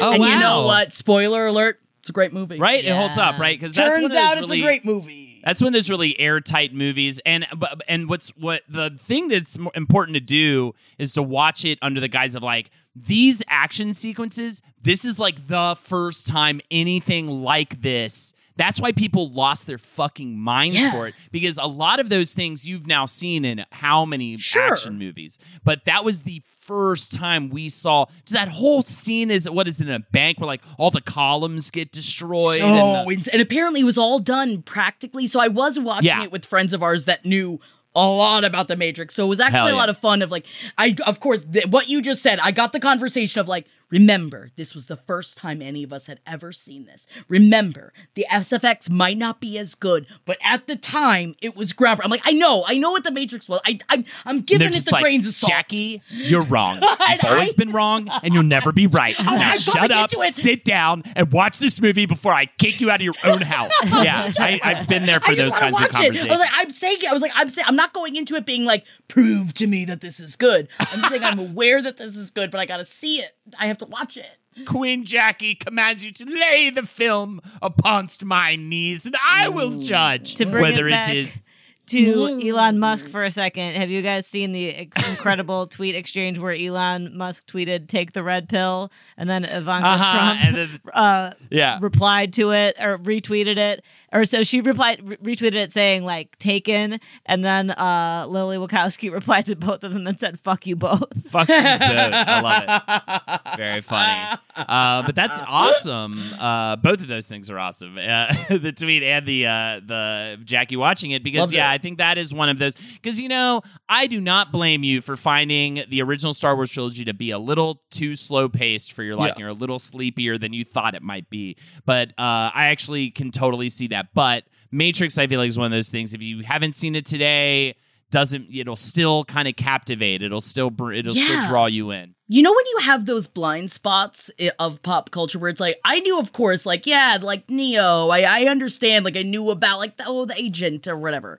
Oh, and you know what? Spoiler alert, it's a great movie. Right, it holds up, right? Because that's Turns one of those out really it's a great movie. That's when there's really airtight movies, and but and what's what the thing that's important to do is to watch it under the guise of like these action sequences. This is like the first time anything like this. That's why people lost their fucking minds Yeah. for it because a lot of those things you've now seen in how many Sure. action movies, but that was the first time we saw that whole scene. Is what is it in a bank where like all the columns get destroyed? So and the- and apparently it was all done practically. So I was watching Yeah. it with friends of ours that knew a lot about the Matrix. So it was actually Hell a lot of fun. Of like, I of course th- what you just said. I got the conversation of like, remember this was the first time any of us had ever seen this. Remember the SFX might not be as good, but at the time it was groundbreaking. I'm like, I know, I know what the Matrix was. I, I I'm giving it the like, grains of salt. Jackie, you're wrong. You've always been wrong, and you'll never be right. Oh, now I'm shut up, sit down, and watch this movie before I kick you out of your own house. Yeah, I, I've been there for those kinds of watch it. conversations. I was like, I'm saying, I was like, I'm saying, I'm not going into it being like, prove to me that this is good. I'm saying I'm aware that this is good, but I gotta see it. I have to watch it. Queen Jackie commands you to lay the film uponst my knees, and I will judge To bring whether it it back is. to Elon Musk for a second. Have you guys seen the incredible tweet exchange where Elon Musk tweeted "Take the red pill" and then Ivanka Uh-huh, Trump and then- uh, Yeah. replied to it or retweeted it, or so she replied re- retweeted it saying like "taken," and then uh, Lily Wachowski replied to both of them and said "fuck you both." Fuck you both. I love it. Very funny. Uh, but that's awesome. Uh, both of those things are awesome. Uh, the tweet and the uh, the Jackie watching it because Loved yeah, it. I think that is one of those. Because you know, I do not blame you for finding the original Star Wars trilogy to be a little too slow paced for your liking, or a little sleepier than you thought it might be. But uh, I actually can totally see that. But Matrix, I feel like is one of those things. If you haven't seen it today. Doesn't it'll still kind of captivate? It'll still it'll still draw you in. You know when you have those blind spots of pop culture where it's like I knew, of course, like yeah, like Neo. I I understand, like I knew about like the, oh the agent or whatever,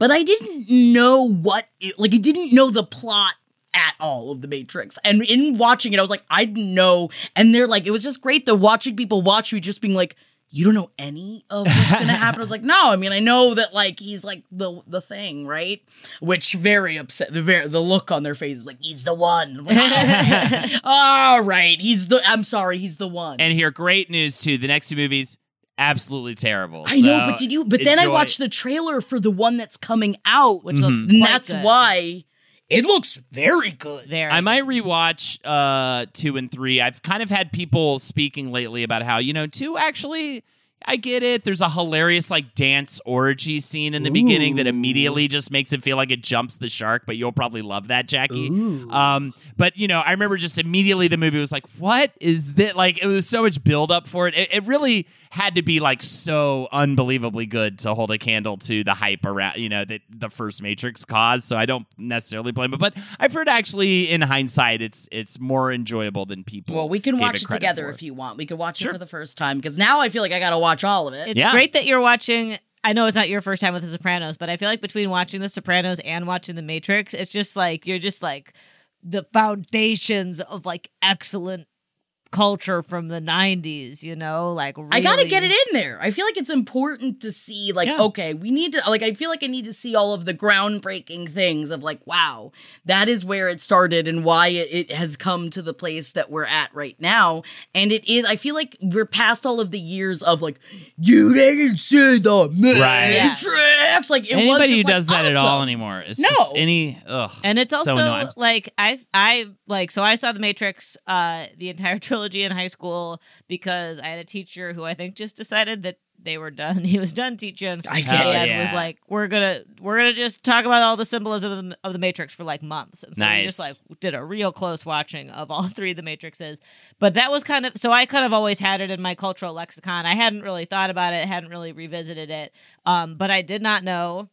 but I didn't know what it, like I didn't know the plot at all of the Matrix. And in watching it, I was like, I didn't know. And they're like, it was just great to watching people watch me just being like, you don't know any of what's gonna happen. I was like, no, I mean, I know that like he's like the the thing, right? Which very upset. The very the look on their face is like he's the one. All right, he's the. I'm sorry, he's the one. And here, great news too. The next two movies, absolutely terrible. I know, but did you? But then I watched the trailer for the one that's coming out, Which looks mm-hmm. and that's good. why it looks very good. There. I might rewatch uh two and three. I've kind of had people speaking lately about how you know two actually. I get it. There's a hilarious like dance orgy scene in the beginning that immediately just makes it feel like it jumps the shark. But you'll probably love that, Jackie. Um, but you know, I remember just immediately the movie was like, "What is that?" Like it was so much build up for it. It, it really had to be like so unbelievably good to hold a candle to the hype around you know that the first Matrix caused. So I don't necessarily blame it, but I've heard actually in hindsight, it's it's more enjoyable than people. Well, we can gave watch it credit together for. if you want. We could watch Sure. it for the first time because now I feel like I got to watch all of it. It's Yeah. great that you're watching. I know it's not your first time with The Sopranos, but I feel like between watching The Sopranos and watching The Matrix, it's just like you're just like the foundations of like excellent culture from the 90s, you know? Like I gotta get it in there. I feel like it's important to see, like, Yeah. okay, we need to, like, I feel like I need to see all of the groundbreaking things of, like, wow, that is where it started and why it, it has come to the place that we're at right now. And it is, I feel like we're past all of the years of, like, you didn't see the Matrix. Like, it was Anybody who just, like, does that at all anymore, it's No. just any ugh. And it's also annoying. like I I like so I saw The Matrix uh the entire trilogy in high school because I had a teacher who I think just decided that they were done. He was done teaching. I get and it. was like, we're gonna we're gonna just talk about all the symbolism of the, of the Matrix for like months. And so we just like did a real close watching of all three of the Matrixes. But that was kind of so I kind of always had it in my cultural lexicon. I hadn't really thought about it, hadn't really revisited it. Um, but I did not know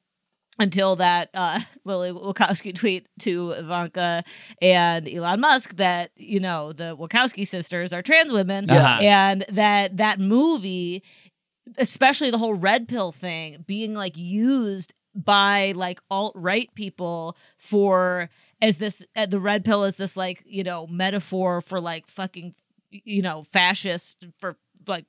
until that uh, Lily Wachowski tweet to Ivanka and Elon Musk that you know the Wachowski sisters are trans women, Yeah. and that that movie, especially the whole red pill thing, being like used by like alt right people for as this uh, the red pill is this like you know metaphor for like fucking you know fascist for like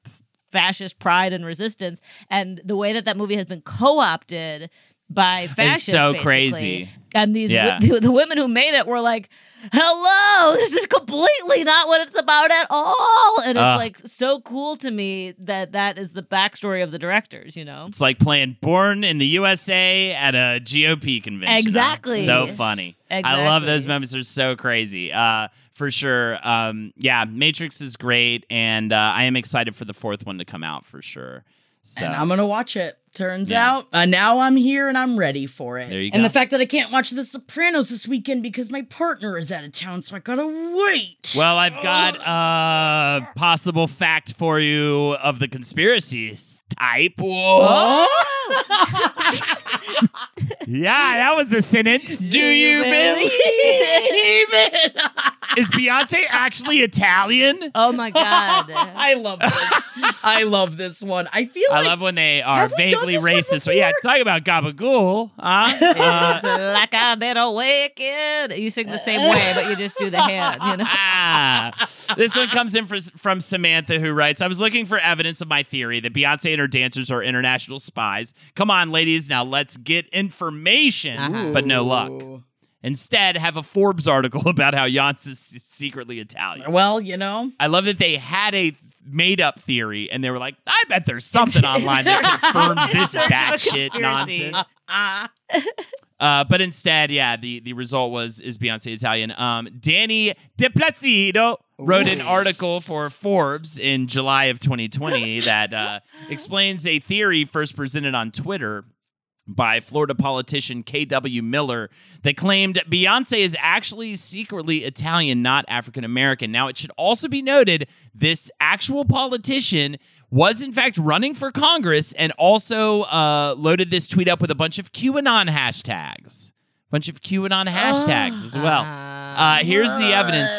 fascist pride and resistance. And the way that that movie has been co-opted by fascists so basically. crazy. and these Yeah. the, the women who made it were like hello this is completely not what it's about at all and it's Ugh. like so cool to me that that is the backstory of the directors you know It's like playing Born in the USA at a GOP convention. Exactly. So funny. I love those moments. They're so crazy. Uh, for sure. Um, yeah, Matrix is great, and uh, I am excited for the fourth one to come out for sure. So And I'm gonna watch it. Turns Yeah. out, uh, now I'm here and I'm ready for it. There you And go. the fact that I can't watch The Sopranos this weekend because my partner is out of town, so I gotta wait. Well, I've got a possible fact for you of the conspiracies type. Oh. Yeah, that was a sentence. Do you believe it? Is Beyonce actually Italian? oh my god I love this. I love this one. I feel I like love when they are Have we done vaguely racist. But yeah, talk about gabagool, huh? Uh, it's like I've been awakened. You sing the same way, but you just do the hand, you know. ah. This one comes in for, from Samantha, who writes I was looking for evidence of my theory that Beyonce and her dancers are international spies. Come on, ladies, now let's get information, but no luck. Instead, have a Forbes article about how Yance is secretly Italian. Well, you know, I love that they had a made up theory and they were like, I bet there's something online that confirms this batshit nonsense. Uh, but instead, yeah, the, the result was is Beyonce Italian. Um, Dani Di Placido wrote an article for Forbes in July of 2020 that uh, explains a theory first presented on Twitter by Florida politician K.W. Miller that claimed Beyonce is actually secretly Italian, not African American. Now, it should also be noted this actual politician was in fact running for Congress and also uh, loaded this tweet up with a bunch of QAnon hashtags. a Bunch of QAnon hashtags as well. Uh, here's the evidence.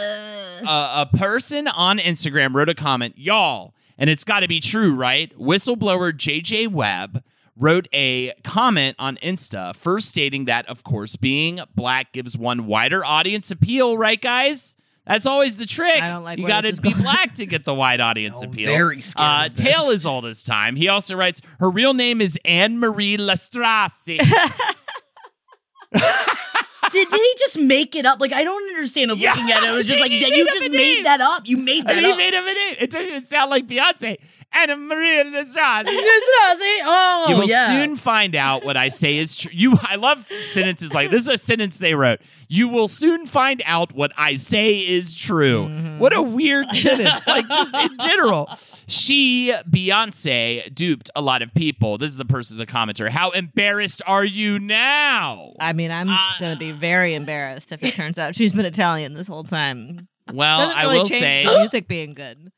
Uh, a person on Instagram wrote a comment, y'all, and it's got to be true, right? Whistleblower JJ Webb wrote a comment on Insta, first stating that, of course, being black gives one wider audience appeal, right, guys? That's always the trick. I don't like you got to be going. black to get the wide audience appeal. very scared Uh, of. Tail is all this time. He also writes, her real name is Ann Marie Lastrassi. Did they just make it up? Like I don't understand. Yeah, looking at it, it was just like that. You just made name. that up. You made that mean, he up. made him a name. It doesn't sound like Beyonce. Lastrassi. This is it. Oh, You will yeah. soon find out what I say is true. You, I love sentences like this. Is a sentence they wrote. You will soon find out what I say is true. Mm-hmm. What a weird sentence. Like just in general, she Beyonce duped a lot of people. This is the person, the commenter. How embarrassed are you now? I mean, I'm uh, gonna be very embarrassed if it turns out she's been Italian this whole time. Well, Doesn't I really will change say the music being good.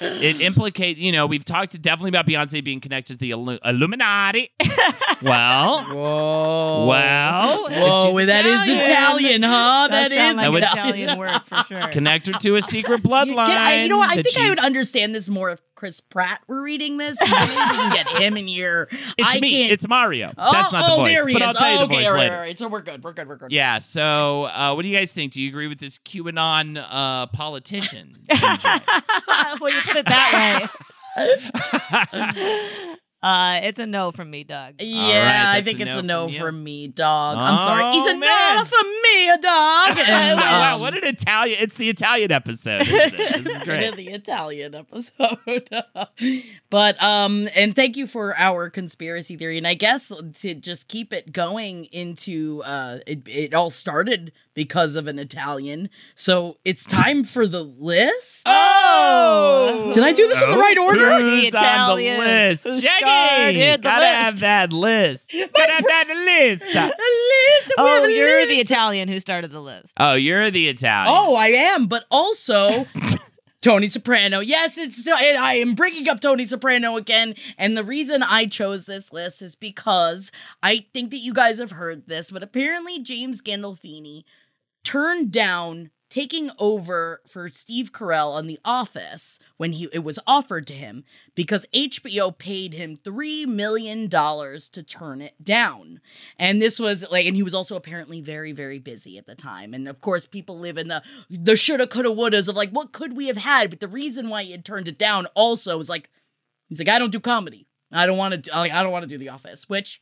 it implicates. You know, we've talked definitely about Beyonce being connected to the Illu- Illuminati. well, Whoa. well, if Whoa, she's that is Italian, huh? Does That sound is like would- Italian word for sure. connect her to a secret bloodline. can I, you know what? I that think I would understand this more if Chris Pratt were reading this. Maybe we can get him in here. It's I me. can't. It's Mario. oh, That's not the oh, voice, but. I'll tell you oh, the okay, voice all right, later. all right. So we're good. We're good. We're good. Yeah. So, uh, what do you guys think? Do you agree with this QAnon uh, politician? when you put it that way. Uh, it's a no from me, Doug. Yeah, right, I think a it's no a no from from me, dog. I'm sorry. Oh, He's a man. no from me, a dog. And, wow, what an Italian! It's the Italian episode. Isn't it? This is It is great. the Italian episode. but um and thank you for our conspiracy theory. And I guess to just keep it going into uh it, it all started because of an Italian. So it's time for the list. Oh, Did I do this in the right order? Who's The on Italian the list? who Jackie, started the gotta list. have that list. Gotta have that list. A list. Oh, have you're the. Italian who started the list. Oh, you're the Italian. Oh, I am, but also Tony Soprano. Yes, it's and I am bringing up Tony Soprano again, and the reason I chose this list is because I think that you guys have heard this, but apparently James Gandolfini turned down taking over for Steve Carell on The Office when he it was offered to him because HBO paid him 3 million dollars to turn it down. And this was like and he was also apparently very very busy at the time. And of course people live in the the shoulda coulda wouldas of like what could we have had? But the reason why he had turned it down also was like he's like I don't do comedy. I don't want to like I don't want to do The Office, which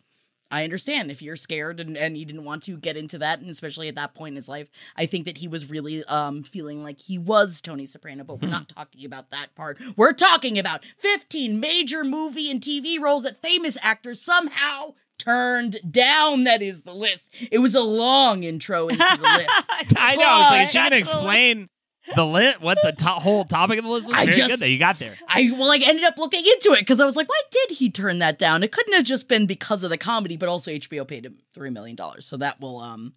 I understand if you're scared and, and you didn't want to get into that, and especially at that point in his life, I think that he was really um feeling like he was Tony Soprano, but we're not talking about that part. We're talking about 15 major movie and TV roles that famous actors somehow turned down. That is the list. It was a long intro into the list. I know. It's like she can explain the lit, what the to- whole topic of the list was. I Very just- good that you got there. I well, like ended up looking into it because I was like, why did he turn that down? It couldn't have just been because of the comedy, but also HBO paid him three million dollars, so that will um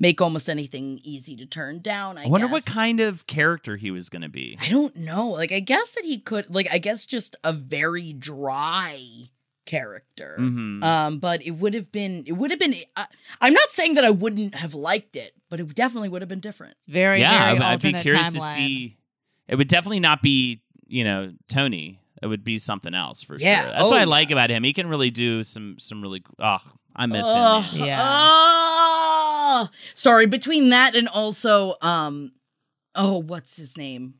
make almost anything easy to turn down. I, I wonder what kind of character he was going to be. I don't know. Like, I guess that he could. Like, I guess just a very dry character. Mhm. Um, but it would have been. It would have been. I, I'm not saying that I wouldn't have liked it, but it definitely would have been different. Very, yeah, very I- I'd be alternate curious to see. It would definitely not be, you know, Tony. It would be something else for Yeah. sure. That's Oh, what I yeah. like about him. He can really do some some really. Oh, I miss Ugh, him. man. Yeah. ah. sorry. Between that and also, um, oh, what's his name?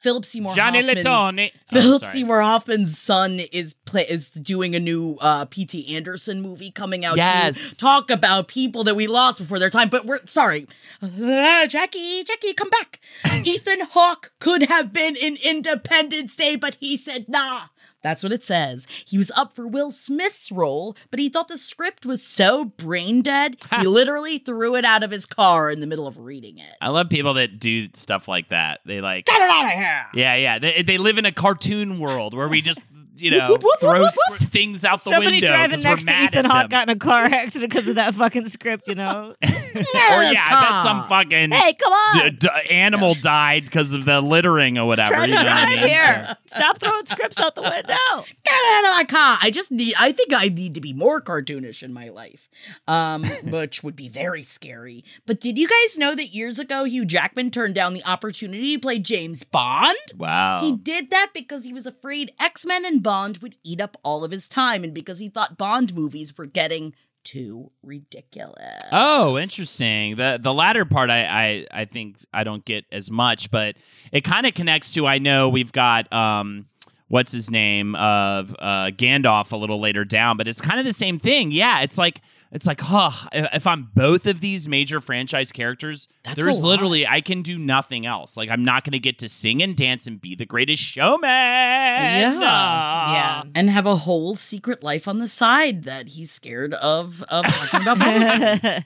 Philip Seymour Johnny Hoffman's- Latone. Oh, Philip sorry. Seymour Hoffman's son is play is doing a new uh P.T. Anderson movie coming out Yes. to talk about people that we lost before their time. But we're sorry, Uh, Jackie, Jackie, come back. Ethan Hawke could have been in Independence Day, but he said nah. That's what it says. He was up for Will Smith's role, but he thought the script was so brain dead, he literally threw it out of his car in the middle of reading it. I love people that do stuff like that. They like. Get it out of here! Yeah, yeah. They, they live in a cartoon world where we just, you know, Whoop, whoop, whoop, throw whoop, whoop. s- things out the Somebody window. driving 'cause we're next to mad Ethan at Hawke them. got in a car accident because of that fucking script, you know? or yeah, I bet some fucking hey, come on! d- d- animal died because of the littering or whatever. Trying you to know what I drive mean? here. Stop throwing scripts out the window. Get out of my car. I just need I think I need to be more cartoonish in my life. Um, which would be very scary. But did you guys know that years ago Hugh Jackman turned down the opportunity to play James Bond? Wow. He did that because he was afraid X-Men and Bond would eat up all of his time and because he thought Bond movies were getting too ridiculous. Oh, interesting. The the latter part I I, I think I don't get as much, but it kind of connects to I know we've got um what's his name of uh Gandalf a little later down, but it's kind of the same thing. Yeah, it's like it's like, huh, if if I'm both of these major franchise characters, That's there's literally I can do nothing else. Like I'm not going to get to sing and dance and be the greatest showman. Yeah. Ah. Yeah. And have a whole secret life on the side that he's scared of of talking about.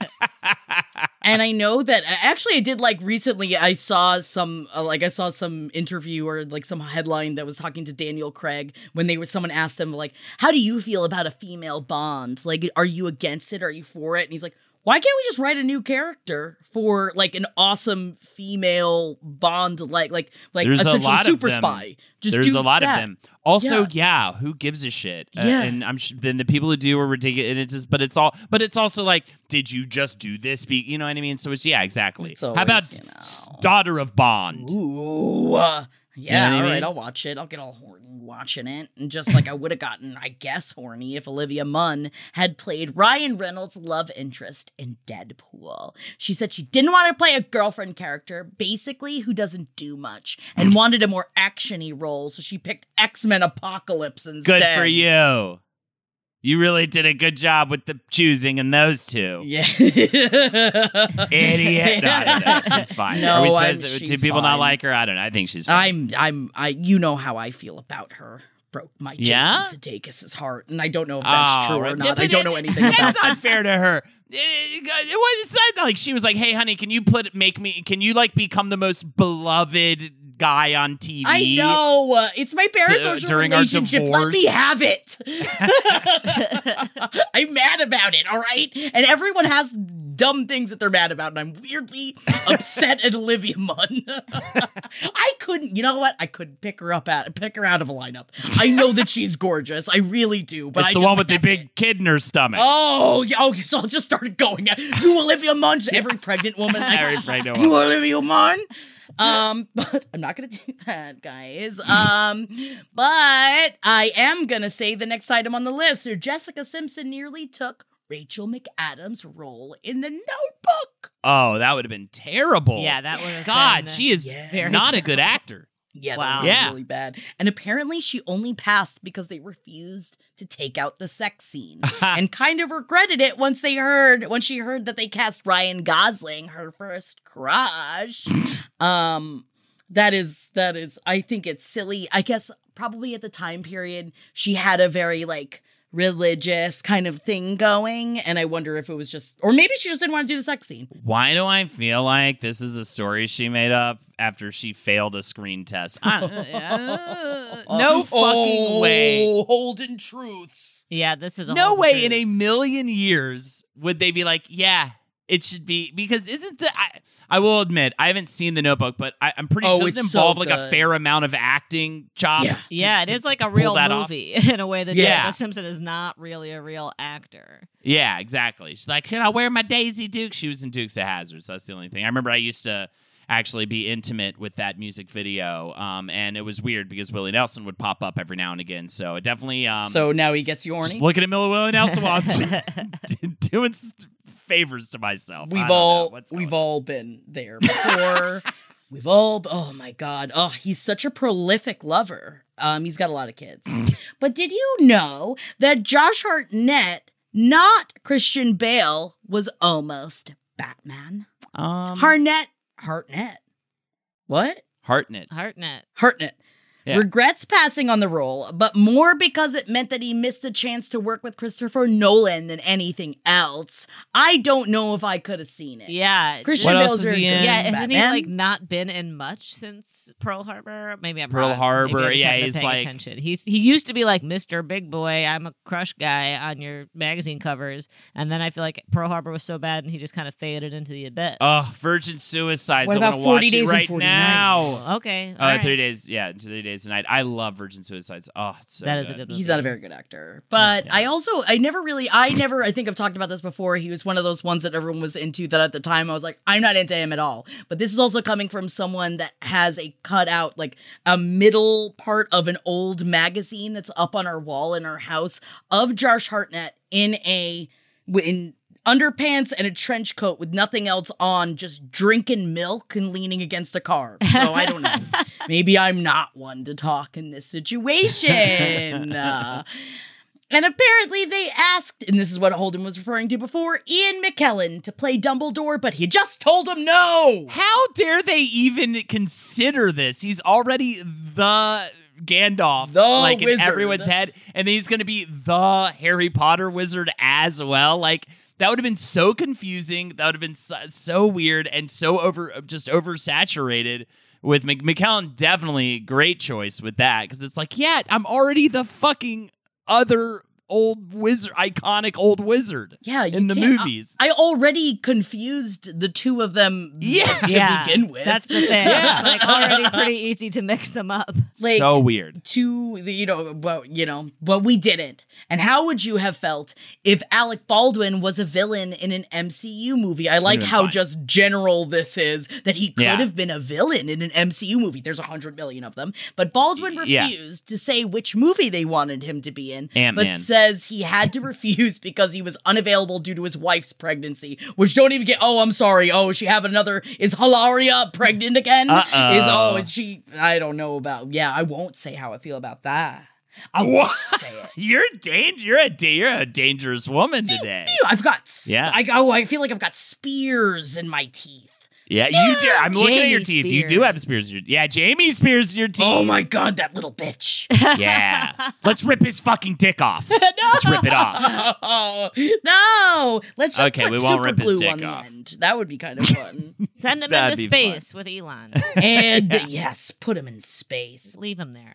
And I know that actually I did like recently I saw some uh, like I saw some interview or like some headline that was talking to Daniel Craig when they were someone asked him like how do you feel about a female Bond? Like are you against it? Are you for it? And he's like why can't we just write a new character for like an awesome female Bond like like like There's a essentially lot of super them. spy just There's do a lot that. of them. Also, Yeah. yeah. who gives a shit? Uh, Yeah. and I'm sure then the people who do are ridiculous. And it's just, but it's all, but it's also like, did you just do this? Be, you know what I mean? So it's yeah, exactly. It's How about you know. daughter of Bond? Ooh, uh, yeah, know what I all right, mean? I'll watch it. I'll get all horny watching it. And just like I would have gotten, I guess, horny if Olivia Munn had played Ryan Reynolds' love interest in Deadpool. She said she didn't want to play a girlfriend character, basically, who doesn't do much, and wanted a more actiony role, so she picked X Men Apocalypse instead. Good for you. You really did a good job with the choosing in those two. Yeah. Idiot. No, I don't know. She's fine. No, Are we supposed to, do people not like her? I don't know. I think she's fine. I'm I'm I you know how I feel about her. Broke my Yeah? Jason Sudeikis' heart, and I don't know if that's Oh, true or not. Yeah, I don't it- know anything about That's not fair to her. Eh, it, it, it was it's not like she was like, "Hey, honey, can you put make me? Can you like become the most beloved guy on TV?" I know. It's my parents' So, original during our relationship. Let me have it. I'm mad about it, all right? And everyone has dumb things that they're mad about, and I'm weirdly upset at Olivia Munn. I couldn't, you know what? I couldn't pick her up out pick her out of a lineup. I know that she's gorgeous. I really do. But It's I the one with the big it. kid in her stomach. Oh, yeah, okay, so I'll just start going. You Olivia Munn, every pregnant woman. Every pregnant woman. You. Olivia Munn. Um, but I'm not gonna do that, guys. Um, but I am gonna say the next item on the list. So Jessica Simpson nearly took Rachel McAdams' role in the Notebook. Oh, that would have been terrible. Yeah, that would have God, been she is Yeah. very not a good actor. Yeah, Wow. that was Yeah. really bad. And apparently, she only passed because they refused to take out the sex scene, and kind of regretted it once they heard when she heard that they cast Ryan Gosling, her first crush. um, that is that is. I think it's silly. I guess probably at the time period she had a very like religious kind of thing going, and I wonder if it was just, or maybe she just didn't want to do the sex scene. Why do I feel like this is a story she made up after she failed a screen test? I- uh, no fucking way. Oh, Holden truths. Yeah, this is a No way different- in a million years would they be like, yeah, it should be because isn't the I, I will admit I haven't seen the Notebook, but I, I'm pretty. Oh, doesn't it's so involve like a fair amount of acting chops. to- Yeah, it to is like a real that off. movie in a way that Yeah. Jessica Simpson is not really a real actor. Yeah, exactly. She's like, "Can I wear my Daisy Duke?" She was in Dukes of Hazards. That's the only thing. I remember I used to actually be intimate with that music video, um, and it was weird because Willie Nelson would pop up every now and again. So it definitely. Um, so now he gets you horny. just looking at Miller Willie Nelson while I'm doing s- favors to myself. We've all we've on. all been there before. we've all oh my god. Oh, he's such a prolific lover. Um he's got a lot of kids. but did you know that Josh Hartnett, not Christian Bale, was almost Batman? um, Hartnett Hartnett. What? Hartnett. Hartnett. Hartnett. Yeah. Regrets passing on the role, but more because it meant that he missed a chance to work with Christopher Nolan than anything else. I don't know if I could have seen it. Yeah. Christian What Bale's else is he in? Yeah, hasn't he like not been in much since Pearl Harbor? Maybe I'm Pearl wrong. Harbor, Maybe yeah, he's like- attention. He's he used to be like Mr. Big Boy. I'm a crush guy on your magazine covers, and then I feel like Pearl Harbor was so bad, and he just kind of faded into the abyss. Oh, Virgin Suicides. What I about want to 40 watch Days it and right 40 now. Nights? okay. Uh, all right. three days, yeah, three Days Tonight. I love Virgin Suicides. Oh, it's so That is a good He's not a very good actor. But I also I never really I never I think I've talked about this before. He was one of those ones that everyone was into that at the time I was like, I'm not into him at all. But this is also coming from someone that has a cutout, like a middle part of an old magazine that's up on our wall in our house of Josh Hartnett in a in underpants and a trench coat with nothing else on, just drinking milk and leaning against a car. So I don't know. Maybe I'm not one to talk in this situation. Uh, and apparently they asked, and this is what Holden was referring to before, Ian McKellen to play Dumbledore, but he just told him no. How dare they even consider this? He's already the Gandalf, The like in everyone's head, and then he's going to be the Harry Potter wizard as well. Like that would have been so confusing. That would have been so, so weird and so over, just oversaturated. With Mc- McKellen, definitely great choice with that because it's like, yeah, I'm already the fucking other old wizard, iconic old wizard. Yeah, in the movies. I already confused the two of them Yeah. to yeah, begin with. That's the thing. Yeah. It's like already pretty easy to mix them up. like, so weird. to the you know well you know but we didn't and how would you have felt if alec baldwin was a villain in an mcu movie i like how fine. just general this is that he could Yeah. have been a villain in an mcu movie there's a hundred million of them but baldwin Yeah. refused to say which movie they wanted him to be in Ant-Man. but says he had to refuse because he was unavailable due to his wife's pregnancy which don't even get oh i'm sorry oh she have another is hilaria pregnant again Uh-oh. is oh and she i don't know about yeah i won't say how i feel about that i won't say it You're danger. You're a da- you're a dangerous woman today. I've got Yeah. I oh I feel like I've got spears in my teeth. Yeah, you do. Ah, I'm looking at your Jamie teeth. You do have Spears. spears. In your, yeah, Jamie Spears in your oh teeth. Oh my god, that little bitch. Yeah. Let's rip his fucking dick off. Let's rip it off. Oh no! Let's just Okay, put we won't super rip his glue dick on the off. end. That would be kind of fun. Send him That'd into be fun. space with Elon. and yes, put him in space. Leave him there.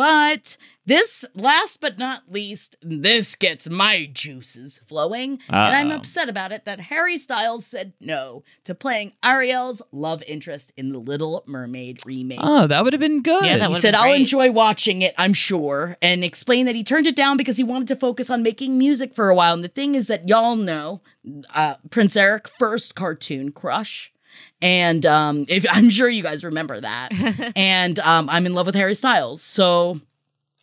But this, last but not least, this gets my juices flowing. And I'm upset about it that Harry Styles said no to playing Ariel's love interest in the Little Mermaid remake. Oh, that would have been good. Yeah, that he said, been I'll enjoy watching it, I'm sure, and explained that he turned it down because he wanted to focus on making music for a while. And the thing is that y'all know uh, Prince Eric, first cartoon crush. And um, if I'm sure you guys remember that. and um, I'm in love with Harry Styles. So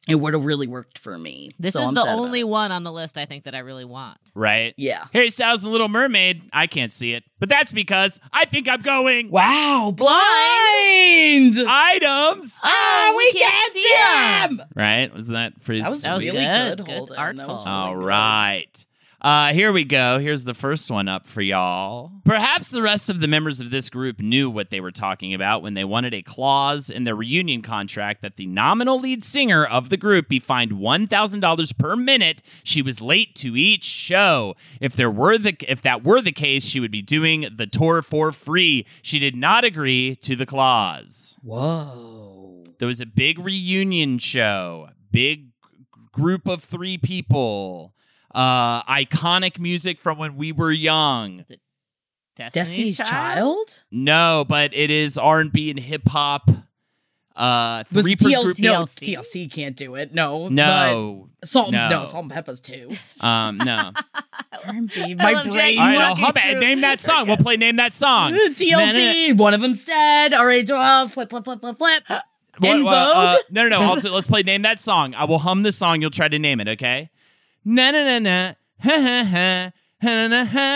it would have really worked for me. This So is I'm the only one on the list I think that I really want. right. Yeah. Harry Styles and Little Mermaid. I can't see it, but that's because I think I'm going Wow, blind! items. Ah, we, we can't can't see see them. Right? Was that pretty That was sweet? really good. good. Good, Holden. Artful. was really All good. Uh, here we go. Here's the first one up for y'all. Perhaps the rest of the members of this group knew what they were talking about when they wanted a clause in their reunion contract that the nominal lead singer of the group be fined $1,000 per minute she was late to each show. If there were the if that were the case, she would be doing the tour for free. She did not agree to the clause. Whoa. There was a big reunion show, big group of three people, uh, iconic music from when we were young. Is it Destiny's, Destiny's Child? No, but it is R and B and hip hop. Uh, Was three TLC, group. no, TLC? TLC can't do it. No, No, salt. no. No. salt and peppers too. um, no. R&B, my love brain. All right, I'll walking hum it. Name that song. We'll play name that song. TLC. One of them's dead. All right, well, flip, flip, flip, flip, flip. In What- what, uh, Vogue. no, no, no. I'll t- let's play name that song. I will hum the song. You'll try to name it. Okay. Na na na na. Ha ha ha. Ha na ha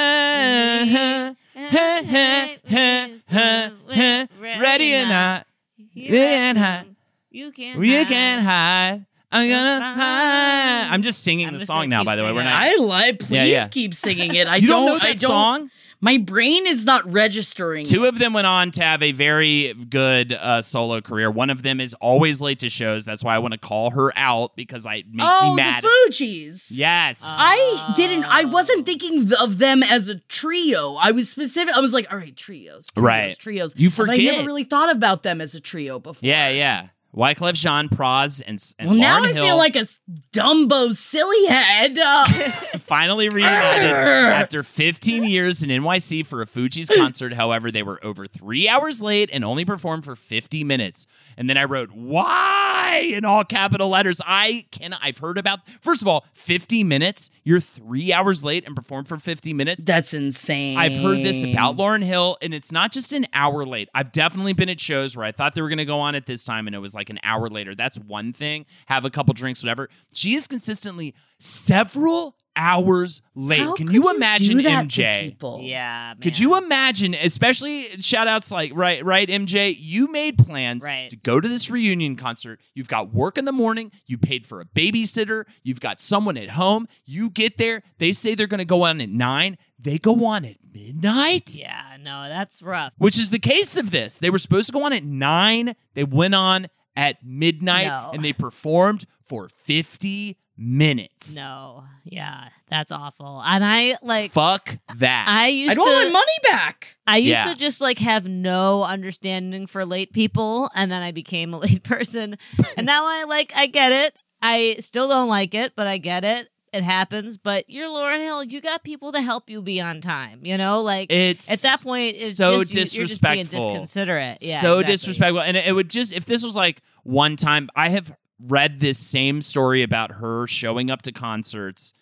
ha. Ha ha ha ha ha. Ready or not? Yeah, hot. You can't. We can't hide. I'm gonna hide. I'm just singing I'm the just song gonna now. keep By the way, we're singing. not. I like. Please Yeah, yeah. keep singing it. I you don't, don't know I don't, song? My brain is not registering. Two of them went on to have a very good uh, solo career. One of them is always late to shows. That's why I want to call her out because I it makes oh, me mad. Oh, the Fugees. yes. I didn't. I wasn't thinking of them as a trio. I was specific. I was like, all right, trios, trios Right. trios. You But I never really thought about them as a trio before. yeah, yeah. Wyclef Jean, Pras, and, and Well, now Lauryn I Hill feel like a Dumbo silly head. Uh, finally reunited after 15 years in NYC for a Fugees concert. However, they were over three hours late and only performed for 50 minutes. And then I wrote, why? In all capital letters. I can I've heard about first of all, 50 minutes. You're three hours late and performed for 50 minutes. That's insane. I've heard this about Lauryn Hill, and it's not just an hour late. I've definitely been at shows where I thought they were going to go on at this time, and it was like an hour later. That's one thing. Have a couple drinks, whatever. She is consistently several hours late. How Can you imagine do that MJ? people? Yeah. Could you imagine, especially shout outs like, right, right, MJ, you made plans Right. to go to this reunion concert. You've got work in the morning. You paid for a babysitter. You've got someone at home. You get there. They say they're going to go on at nine. They go on at midnight Yeah. No, that's rough. which is the case of this. They were supposed to go on at nine. They went on at midnight No. and they performed for 50 minutes. No. Yeah. That's awful. And I like. Fuck that. I used I don't to. want my money back. I used Yeah. to just like have no understanding for late people, and then I became a late person, and now I like I get it. I still don't like it, but I get it. It happens. But you're Lauryn Hill. You got people to help you be on time. You know, like it's at that point, it's so just, you- You're just being disrespectful. disconsiderate. Yeah, so exactly. disrespectful. And it would just, if this was like one time, I have read this same story about her showing up to concerts.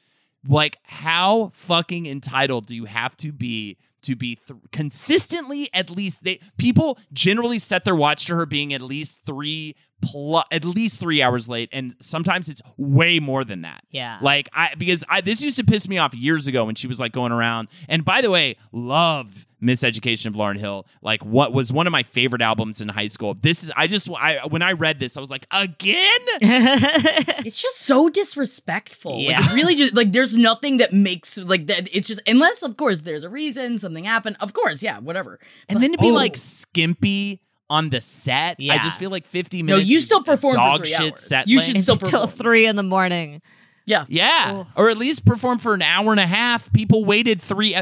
Like, how fucking entitled do you have to be to be th- consistently at least they people generally set their watch to her being at least three plus at least three hours late and sometimes it's way more than that Yeah. like i because i this used to piss me off years ago when she was like going around and by the way love miseducation of lauryn hill like what was one of my favorite albums in high school this is i just i when i read this i was like again It's just so disrespectful. Like, Yeah. it's really just like there's nothing that makes like that. It's just unless of course there's a reason something happened. Of course, yeah, whatever. and But- then to be oh. like skimpy on the set Yeah. i just feel like 50 minutes. no, you still perform dog for three shit hours. set you length. should still Until perform. three in the morning. Yeah. Yeah, or at least perform for an hour and a half. People waited three. Uh,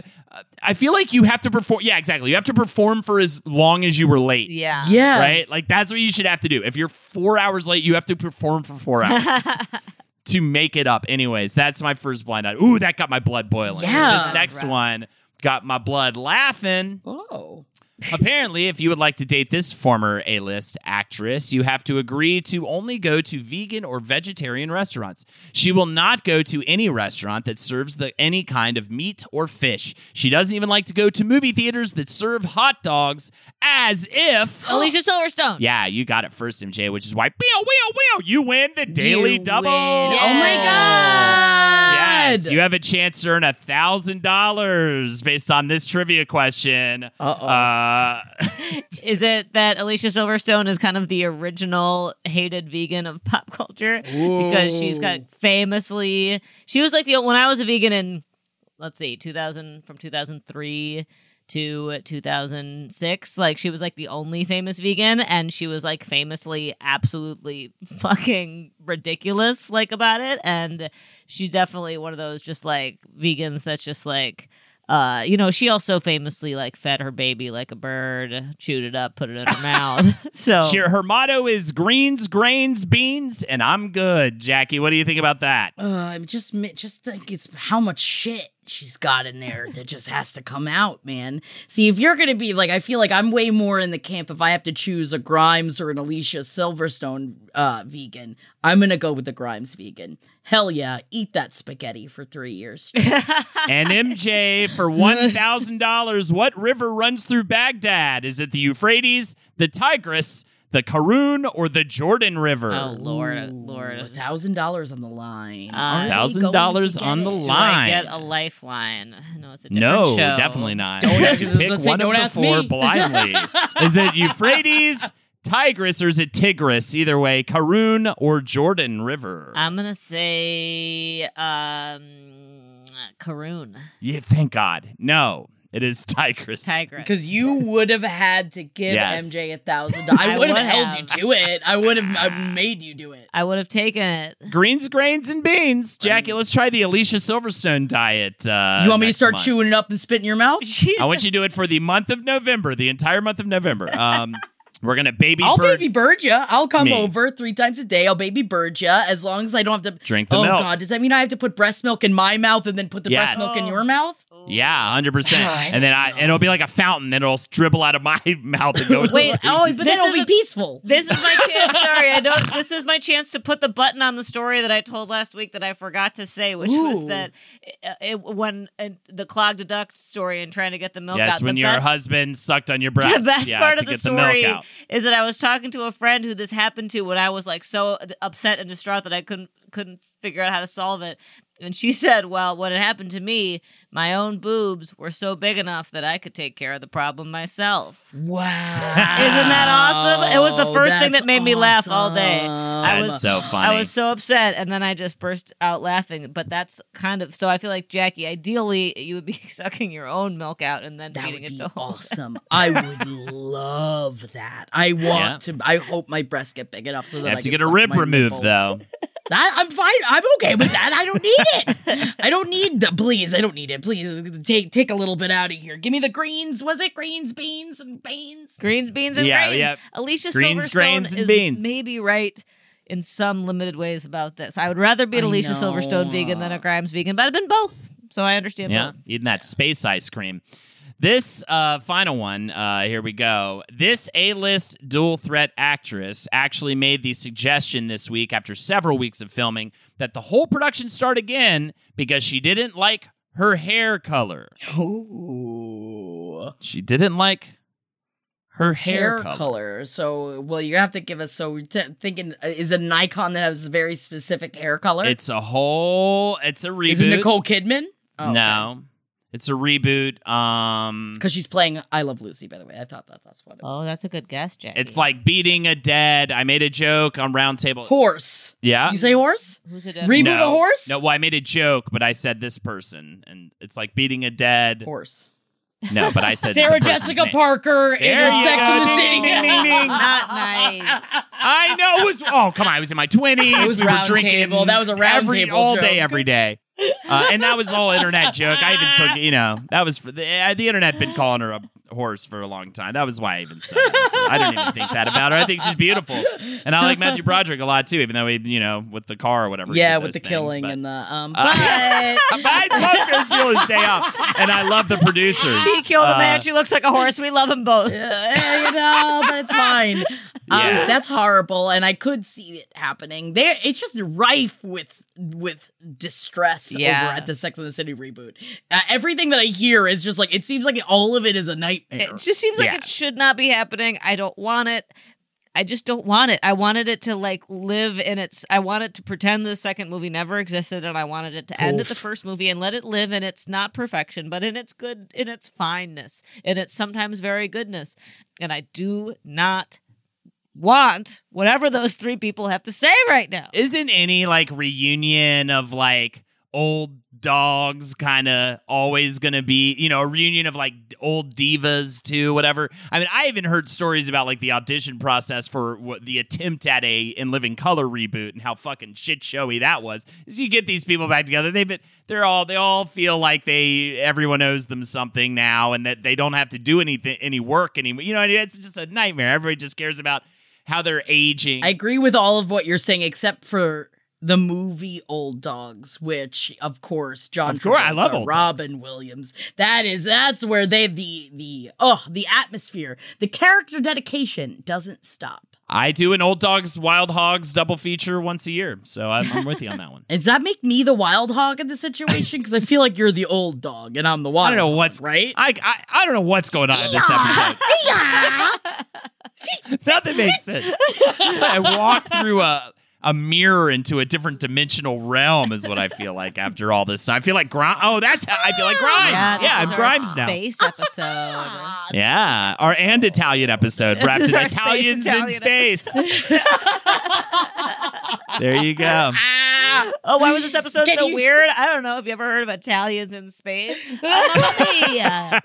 I feel like you have to perform. Yeah, exactly. You have to perform for as long as you were late. Yeah. Yeah. Right? Like that's what you should have to do. If you're four hours late, you have to perform for four hours to make it up. Anyways, that's my first blind item. Ooh, that got my blood boiling. Yeah. This next Rough. one got my blood laughing. Oh. Apparently, if you would like to date this former A list actress, you have to agree to only go to vegan or vegetarian restaurants. She will not go to any restaurant that serves the, any kind of meat or fish. She doesn't even like to go to movie theaters that serve hot dogs as if. Alicia Silverstone. Yeah, you got it first, MJ, which is why, wheel, wheel, wheel, you win the daily You double. win. Oh my god. Yes, you have a chance to earn a thousand dollars based on this trivia question. Uh-oh. Uh, Is it that Alicia Silverstone is kind of the original hated vegan of pop culture? Because she's got famously she was like the when I was a vegan in let's see 2000 from 2003 to 2006 like she was like the only famous vegan and she was like famously absolutely fucking ridiculous like about it and she's definitely one of those just like vegans that's just like uh, you know, she also famously like fed her baby like a bird, chewed it up, put it in her mouth. So She, her motto is greens, grains, beans, and I'm good. Jackie, what do you think about that? Uh, I just just think it's how much shit she's got in there that just has to come out, man. See, if you're gonna be like, I feel like I'm way more in the camp if I have to choose a Grimes or an Alicia Silverstone uh, vegan. I'm gonna go with the Grimes vegan. Hell yeah, eat that spaghetti for three years. And MJ for one thousand dollars. What river runs through Baghdad? Is it the Euphrates, the Tigris, the Karun, or the Jordan River? Oh Lord, Lord! A Lord. thousand dollars on the line. Uh, Are they $1,000 on get the line. Do I line. get a lifeline? No, it's a different No, show. definitely not. Don't you have to pick gonna one of the four me. blindly. is it Euphrates, Tigris, or is it Tigris? Either way, Karun or Jordan River. I'm gonna say um, Karun. yeah, thank God. No, it is Tigris. Tigris. Because you would have had to give Yes. MJ a thousand dollars. I I would have held you to it. I would have I made you do it. I would have taken it. Greens, grains, and beans. Jackie, let's try the Alicia Silverstone diet. Uh, you want me to start month. chewing it up and spit in your mouth? I want you to do it for the month of November, the entire month of November. Um, we're gonna baby bird. I'll bird. baby bird ya. I'll come Me. over three times a day. I'll baby bird ya as long as I don't have to Drink the oh milk. God, does that mean I have to put breast milk in my mouth and then put the Yes. breast milk in your mouth? Yeah, hundred percent. And then I, and it'll be like a fountain Then it'll dribble out of my mouth and go. to Wait, the Oh, but then it'll be peaceful. This is my chance. Sorry, I don't. This is my chance to put the button on the story that I told last week that I forgot to say, which was that uh, it, when uh, the clogged duct story and trying to get the milk yes, out. when the your best, husband sucked on your breast. the best yeah, part of the story the milk out. Is that I was talking to a friend who this happened to when I was like so upset and distraught that I couldn't couldn't figure out how to solve it. And she said, "Well, what had happened to me, my own boobs were so big enough that I could take care of the problem myself." Wow. Isn't that awesome? It was the oh, first thing that made me laugh all day. awesome. I That's was- so funny. I was so upset, and then I just burst out laughing. But that's kind of so. I feel like Jackie. Ideally, you would be sucking your own milk out and then That feeding would it be to Holden. awesome. I would love that. I want Yeah. to. I hope my breasts get big enough so that I have to can get a rib removed nipples. though. That I'm fine. I'm okay with that. I don't need it. I don't need the. Please, I don't need it. Please take take a little bit out of here. Give me the greens. Was it greens, beans, and beans? Greens, beans, and Yeah, grains. yeah. Alicia Greens, Silverstone grains, is beans. maybe right in some limited ways about this. I would rather be an I Alicia know. Silverstone vegan than a Grimes vegan, but I've been both, so I understand Yeah, both. eating that space ice cream. This uh, final one, uh, here we go. This A list dual threat actress actually made the suggestion this week after several weeks of filming that the whole production start again because she didn't like her hair color. Ooh. She didn't like her hair, Hair color. color. So, well, you have to give us. So, we're t- thinking uh, is it an icon that has very specific hair color? It's a whole. It's a reboot. is it Nicole Kidman? Oh, no, it's a reboot. Um, because she's playing I Love Lucy. By the way, I thought that that's what it was. Oh, that's a good guess, Jackie. it's like beating a dead. I made a joke on Roundtable. Horse. Yeah. You say horse? who's it? Reboot no, a horse? No, well, I made a joke, but I said this person, and it's like beating a dead. Horse. No, but I said Sarah the person's Jessica name. Parker in There you Sex go. and the Ding, City. ding, ding, ding. Not nice. I know it was. Oh, come on! I was in my twenties. It was we were round drinking. table. That was a round every, table all joke. day, every day. Uh, and that was all internet joke. I even took, you know, that was for the uh, the internet been calling her a horse for a long time. That was why I even said it. I don't even think that about her. I think she's beautiful, and I like Matthew Broderick a lot too. Even though he, you know, with the car or whatever. Yeah, with the things, killing but- and the um. Uh, But I love Ferris Bueller's Day Off, and I love the producers. He killed a Uh, man. She looks like a horse. We love them both. uh, you know, but it's fine. Um, Yeah. that's horrible, and I could see it happening. There, it's just rife with with distress Yeah. over at the Sex and the City reboot. Uh, everything that I hear is just like it seems like all of it is a nightmare. It just seems like Yeah. it should not be happening. I don't want it. I just don't want it. I wanted it to like live in its. I want it to pretend the second movie never existed, and I wanted it to end at the first movie and let it live in its not perfection, but in its good, in its fineness, in its sometimes very goodness. And I do not want whatever those three people have to say right now. isn't any like reunion of like old dogs kind of always gonna be you know a reunion of like old divas too whatever? I mean i even heard stories about like the audition process for what the attempt at a in living color reboot and how fucking shit showy that was. Is you get these people back together they've been they're all they all feel like they everyone owes them something now and that they don't have to do anything any work anymore. You know it's just a nightmare. Everybody just cares about how they're aging I agree with all of what you're saying, except for the movie Old Dogs, which of course John Of course, I love Old Robin Dogs. Williams. That is that's where they the the oh the atmosphere, the character dedication doesn't stop. I do an Old Dogs Wild Hogs double feature once a year, so I'm, I'm with you on that one. Does that make me the wild hog in the situation? Because I feel like you're the old dog and I'm the wild. I don't know hog, what's right. I, I I don't know what's going on in this episode. Nothing makes sense. I walk through a a mirror into a different dimensional realm is what I feel like after all this. I feel like Grimes. Oh, that's how I feel like Grimes. Yeah, this I'm is our Grimes now. Space episode. Yeah, our and Italian episode wrapped in our space Italians in Italian space. there you go. oh, why was this episode Can so you- weird? I don't know. Have you ever heard of Italians in space? Mamma mia.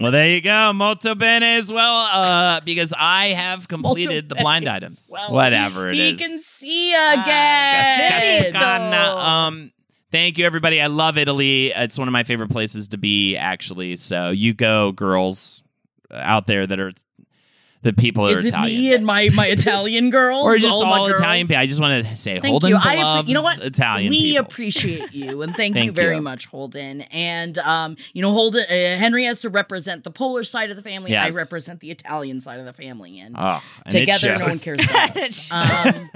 Well, there you go. Molto bene as well, uh, because I have completed the blind bene items. well. Whatever it he is. can see again. Cascana. Um, thank you, everybody. I love Italy. It's one of my favorite places to be, actually. So you go, girls out there that are the people that Is are it Italian. me and my my Italian girls? or just all, all, girls? Italian people. I just want to say, Thank Holden you. I you know what? Italian we people. appreciate you, and thank, Thank you very you. much, Holden. And um, you know, Holden uh, Henry has to represent the Polish side of the family. Yes. I represent the Italian side of the family, and Oh, and together, no one cares about us. Um,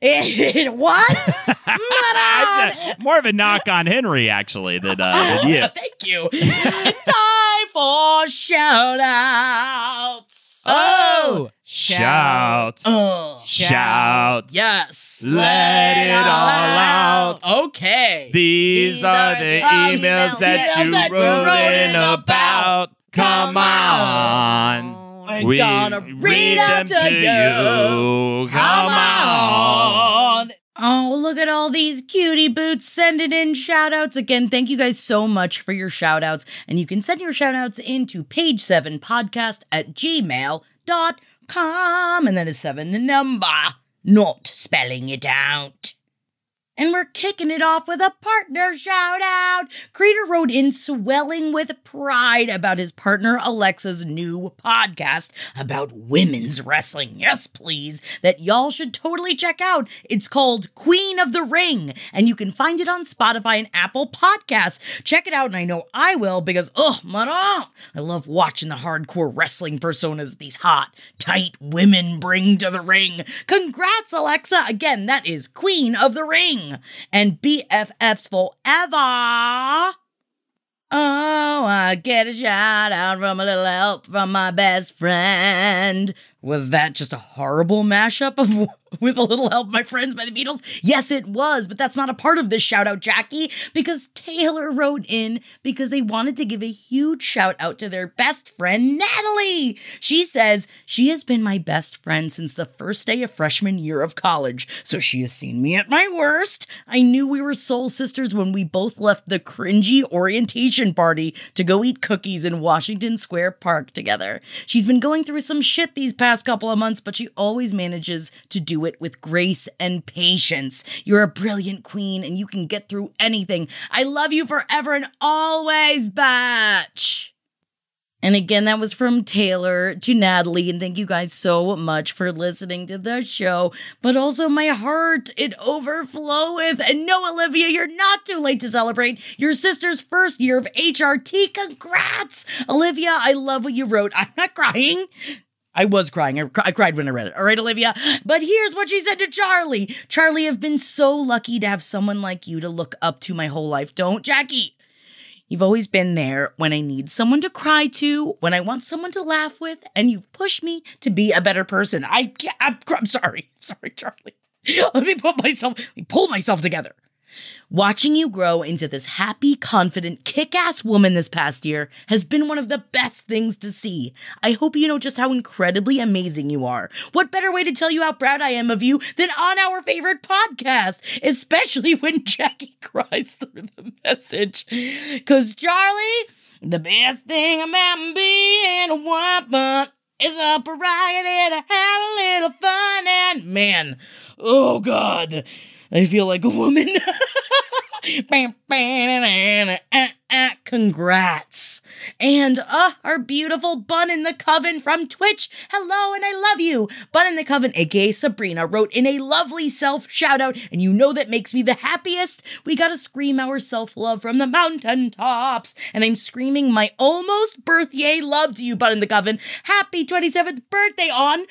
it, what? A- more of a knock on Henry, actually, than, uh, than you. Thank you. it's time for shout outs. Oh, oh shout, Oh. shout, Yes. Let it all out. Okay. These, are, the emails that you that you wrote wrote in about. Come on. I'm we gonna read them them to you. Come on. Oh, look at all these cutie boots sending in shout outs. Again, thank you guys so much for your shout outs. And you can send your shout outs into page7podcast at gmail.com. And that is seven the number, not spelling it out. And we're kicking it off with a partner shout out. Creator wrote in swelling with pride about his partner Alexa's new podcast about women's wrestling. Yes, please. That y'all should totally check out. It's called Queen of the Ring, and you can find it on Spotify and Apple Podcasts. Check it out, and I know I will because, oh, madame, I love watching the hardcore wrestling personas these hot, tight women bring to the ring. Congrats, Alexa. Again, that is Queen of the Ring and BFFs forever. Oh, I get a shout out from a little help from my best friend. Was that just a horrible mashup of with a little help my friends by the Beatles? Yes, it was, but that's not a part of this shout out, Jackie, because Taylor wrote in because they wanted to give a huge shout out to their best friend, Natalie. She says, She has been my best friend since the first day of freshman year of college, so she has seen me at my worst. I knew we were soul sisters when we both left the cringy orientation party to go eat cookies in Washington Square Park together. She's been going through some shit these past couple of months, but she always manages to do it with grace and patience. You're a brilliant queen and you can get through anything. I love you forever and always, batch. And again, that was from Taylor to Natalie. And thank you guys so much for listening to the show. But also, my heart, it overfloweth. And no, Olivia, you're not too late to celebrate your sister's first year of HRT. Congrats! Olivia, I love what you wrote. I'm not crying. I was crying. I, cried when I read it. All right, Olivia. But here's what she said to Charlie Charlie, I've been so lucky to have someone like you to look up to my whole life. Don't, Jackie. You've always been there when I need someone to cry to, when I want someone to laugh with, and you've pushed me to be a better person. I can't, I'm, I'm sorry. Sorry, Charlie. Let me put myself, let me pull myself together. Watching you grow into this happy, confident, kick ass woman this past year has been one of the best things to see. I hope you know just how incredibly amazing you are. What better way to tell you how proud I am of you than on our favorite podcast, especially when Jackie cries through the message. Because, Charlie, the best thing about being a woman is a prerogative to have a little fun. And man, oh God, I feel like a woman. Uh, uh, Congrats. And uh, our beautiful Bun in the Coven from Twitch. Hello, and I love you. Bun in the Coven, aka Sabrina, wrote in a lovely self shout out, and you know that makes me the happiest. We gotta scream our self love from the mountaintops. And I'm screaming my almost birthday love to you, Bun in the Coven. Happy 27th birthday on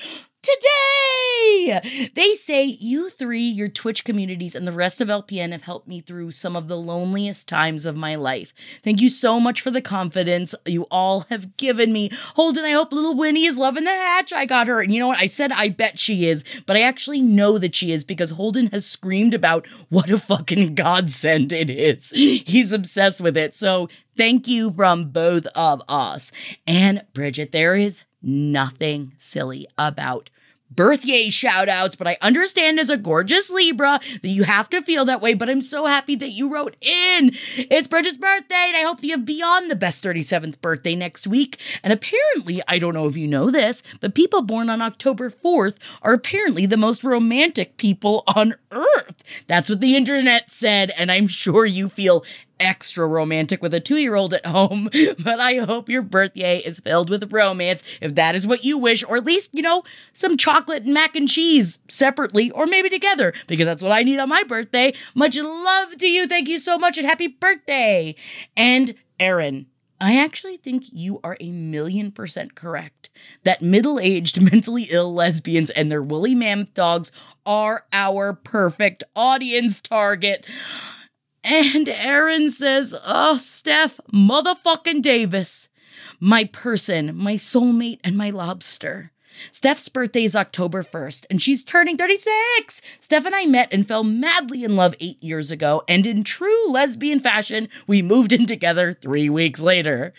today. They say you three, your Twitch communities, and the rest of LPN have helped me through some of the loneliest times of my life. Thank you so much for the confidence you all have given me. Holden, I hope little Winnie is loving the hatch. I got her. And you know what? I said I bet she is, but I actually know that she is because Holden has screamed about what a fucking godsend it is. He's obsessed with it. So thank you from both of us. And Bridget, there is nothing silly about birthday shout outs, but I understand as a gorgeous Libra that you have to feel that way. But I'm so happy that you wrote in. It's Bridget's birthday, and I hope you have beyond the best 37th birthday next week. And apparently, I don't know if you know this, but people born on October 4th are apparently the most romantic people on earth. That's what the internet said, and I'm sure you feel extra romantic with a two year old at home, but I hope your birthday is filled with romance if that is what you wish, or at least, you know, some chocolate and mac and cheese separately or maybe together, because that's what I need on my birthday. Much love to you. Thank you so much and happy birthday. And Aaron, I actually think you are a million percent correct that middle aged, mentally ill lesbians and their woolly mammoth dogs are our perfect audience target. And Aaron says, Oh, Steph, motherfucking Davis, my person, my soulmate, and my lobster. Steph's birthday is October 1st, and she's turning 36. Steph and I met and fell madly in love eight years ago, and in true lesbian fashion, we moved in together three weeks later.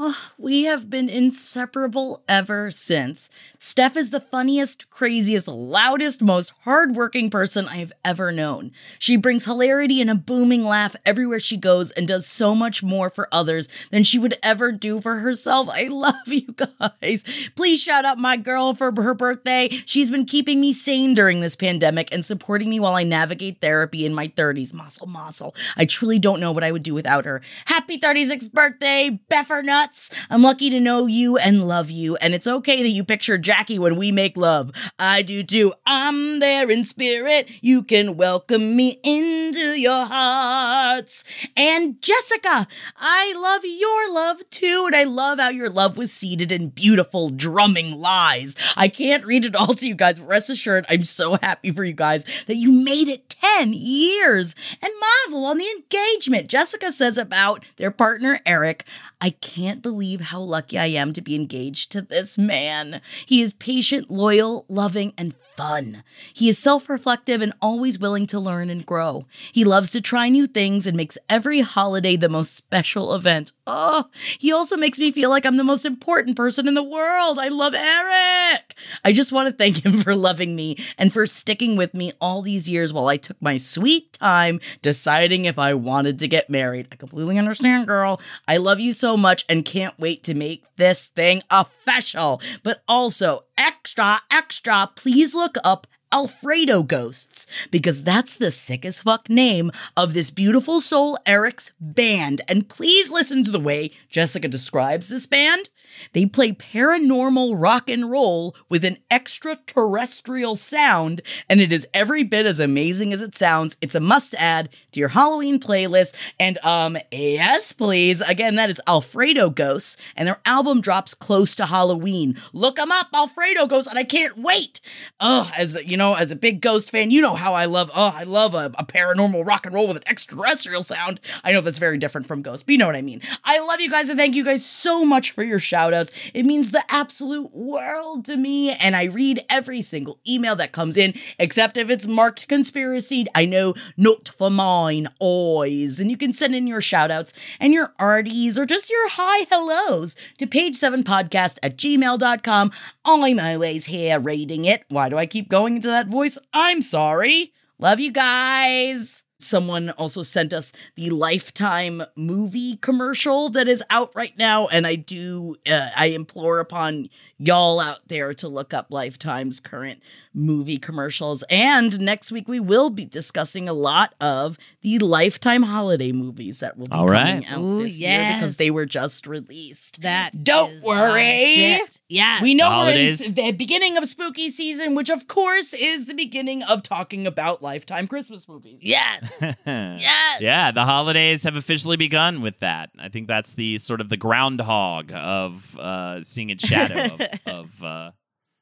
Oh, we have been inseparable ever since. Steph is the funniest, craziest, loudest, most hardworking person I have ever known. She brings hilarity and a booming laugh everywhere she goes and does so much more for others than she would ever do for herself. I love you guys. Please shout out my girl for her birthday. She's been keeping me sane during this pandemic and supporting me while I navigate therapy in my 30s. Muscle, muscle. I truly don't know what I would do without her. Happy 36th birthday, Beffer Nuts. I'm lucky to know you and love you, and it's okay that you picture Jackie when we make love. I do too. I'm there in spirit. You can welcome me into your hearts. And Jessica, I love your love too, and I love how your love was seated in beautiful drumming lies. I can't read it all to you guys, but rest assured, I'm so happy for you guys that you made it 10 years. And Mazel on the engagement. Jessica says about their partner, Eric, I can't believe how lucky I am to be engaged to this man. He is patient, loyal, loving, and fun. He is self reflective and always willing to learn and grow. He loves to try new things and makes every holiday the most special event. Oh, he also makes me feel like I'm the most important person in the world. I love Eric. I just want to thank him for loving me and for sticking with me all these years while I took my sweet time deciding if I wanted to get married. I completely understand, girl. I love you so much and can't wait to make this thing official. But also, extra, extra, please look up Alfredo Ghosts, because that's the sick as fuck name of this beautiful soul Eric's band. And please listen to the way Jessica describes this band. They play paranormal rock and roll with an extraterrestrial sound, and it is every bit as amazing as it sounds. It's a must add to your Halloween playlist. And um, yes, please. Again, that is Alfredo Ghosts, and their album drops close to Halloween. Look them up, Alfredo Ghosts, and I can't wait. Oh, as you know, as a big ghost fan, you know how I love. Oh, I love a, a paranormal rock and roll with an extraterrestrial sound. I know that's very different from Ghost, but you know what I mean. I love you guys, and thank you guys so much for your shout outs. It means the absolute world to me, and I read every single email that comes in, except if it's marked conspiracy. I know not for mine, always. And you can send in your shout outs and your arties or just your hi hellos to page7podcast at gmail.com. I'm always here reading it. Why do I keep going into that voice? I'm sorry. Love you guys. Someone also sent us the Lifetime movie commercial that is out right now. And I do, uh, I implore upon y'all out there to look up Lifetime's current movie commercials. And next week, we will be discussing a lot of the Lifetime holiday movies that will be All coming right. out Ooh, this year because they were just released. That Don't worry. shit. Yes. We know we're in the beginning of spooky season, which of course is the beginning of talking about Lifetime Christmas movies. Yes. yes. Yeah, the holidays have officially begun with that. I think that's the sort of the groundhog of uh, seeing its shadow of, of uh,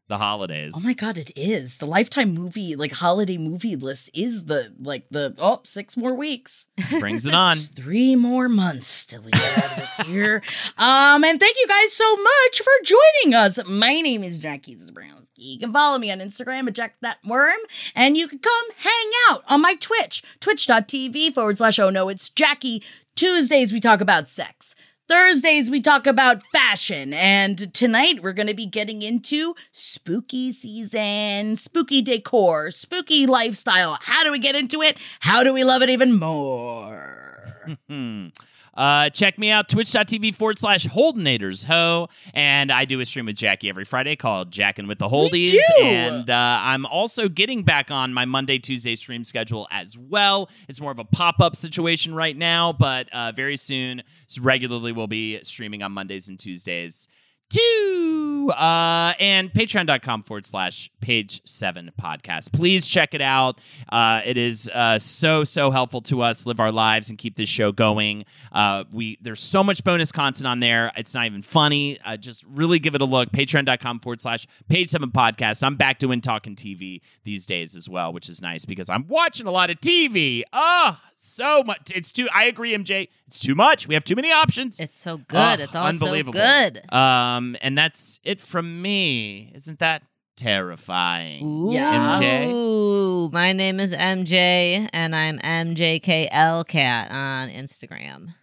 the holidays. Oh my god, it is. The Lifetime movie, like holiday movie list is the like the oh, six more weeks. Brings it on. Three more months till we get out of this year. Um, and thank you guys so much for joining us. My name is Jackie Zebrowski. You can follow me on Instagram at Jack That Worm, and you can come hang out on my Twitch, twitch.tv forward slash oh no, it's Jackie. Tuesdays we talk about sex. Thursdays we talk about fashion, and tonight we're going to be getting into spooky season, spooky decor, spooky lifestyle. How do we get into it? How do we love it even more? Uh, check me out, twitch.tv forward slash Holdenators Ho. And I do a stream with Jackie every Friday called Jackin' with the Holdies. And uh, I'm also getting back on my Monday, Tuesday stream schedule as well. It's more of a pop up situation right now, but uh, very soon, regularly, we'll be streaming on Mondays and Tuesdays too. Uh, and patreon.com forward slash page seven podcast. Please check it out. Uh, it is uh, so, so helpful to us live our lives and keep this show going. Uh, we There's so much bonus content on there. It's not even funny. Uh, just really give it a look. Patreon.com forward slash page seven podcast. I'm back doing talking TV these days as well, which is nice because I'm watching a lot of TV. Oh, so much. It's too, I agree, MJ. It's too much. We have too many options. It's so good. Oh, it's all so unbelievable. good. Um, and that's it from me. Isn't that terrifying? Yeah. MJ. Ooh, my name is MJ, and I'm MJKLCat on Instagram.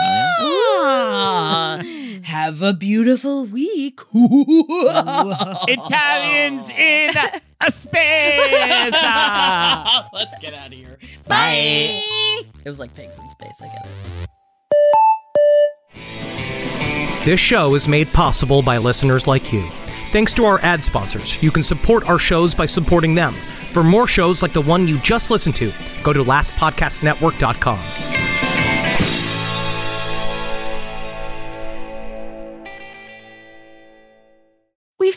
Ah, have a beautiful week. Italians in a space. Ah. Let's get out of here. Bye. It was like pigs in space. I get it. This show is made possible by listeners like you. Thanks to our ad sponsors, you can support our shows by supporting them. For more shows like the one you just listened to, go to lastpodcastnetwork.com.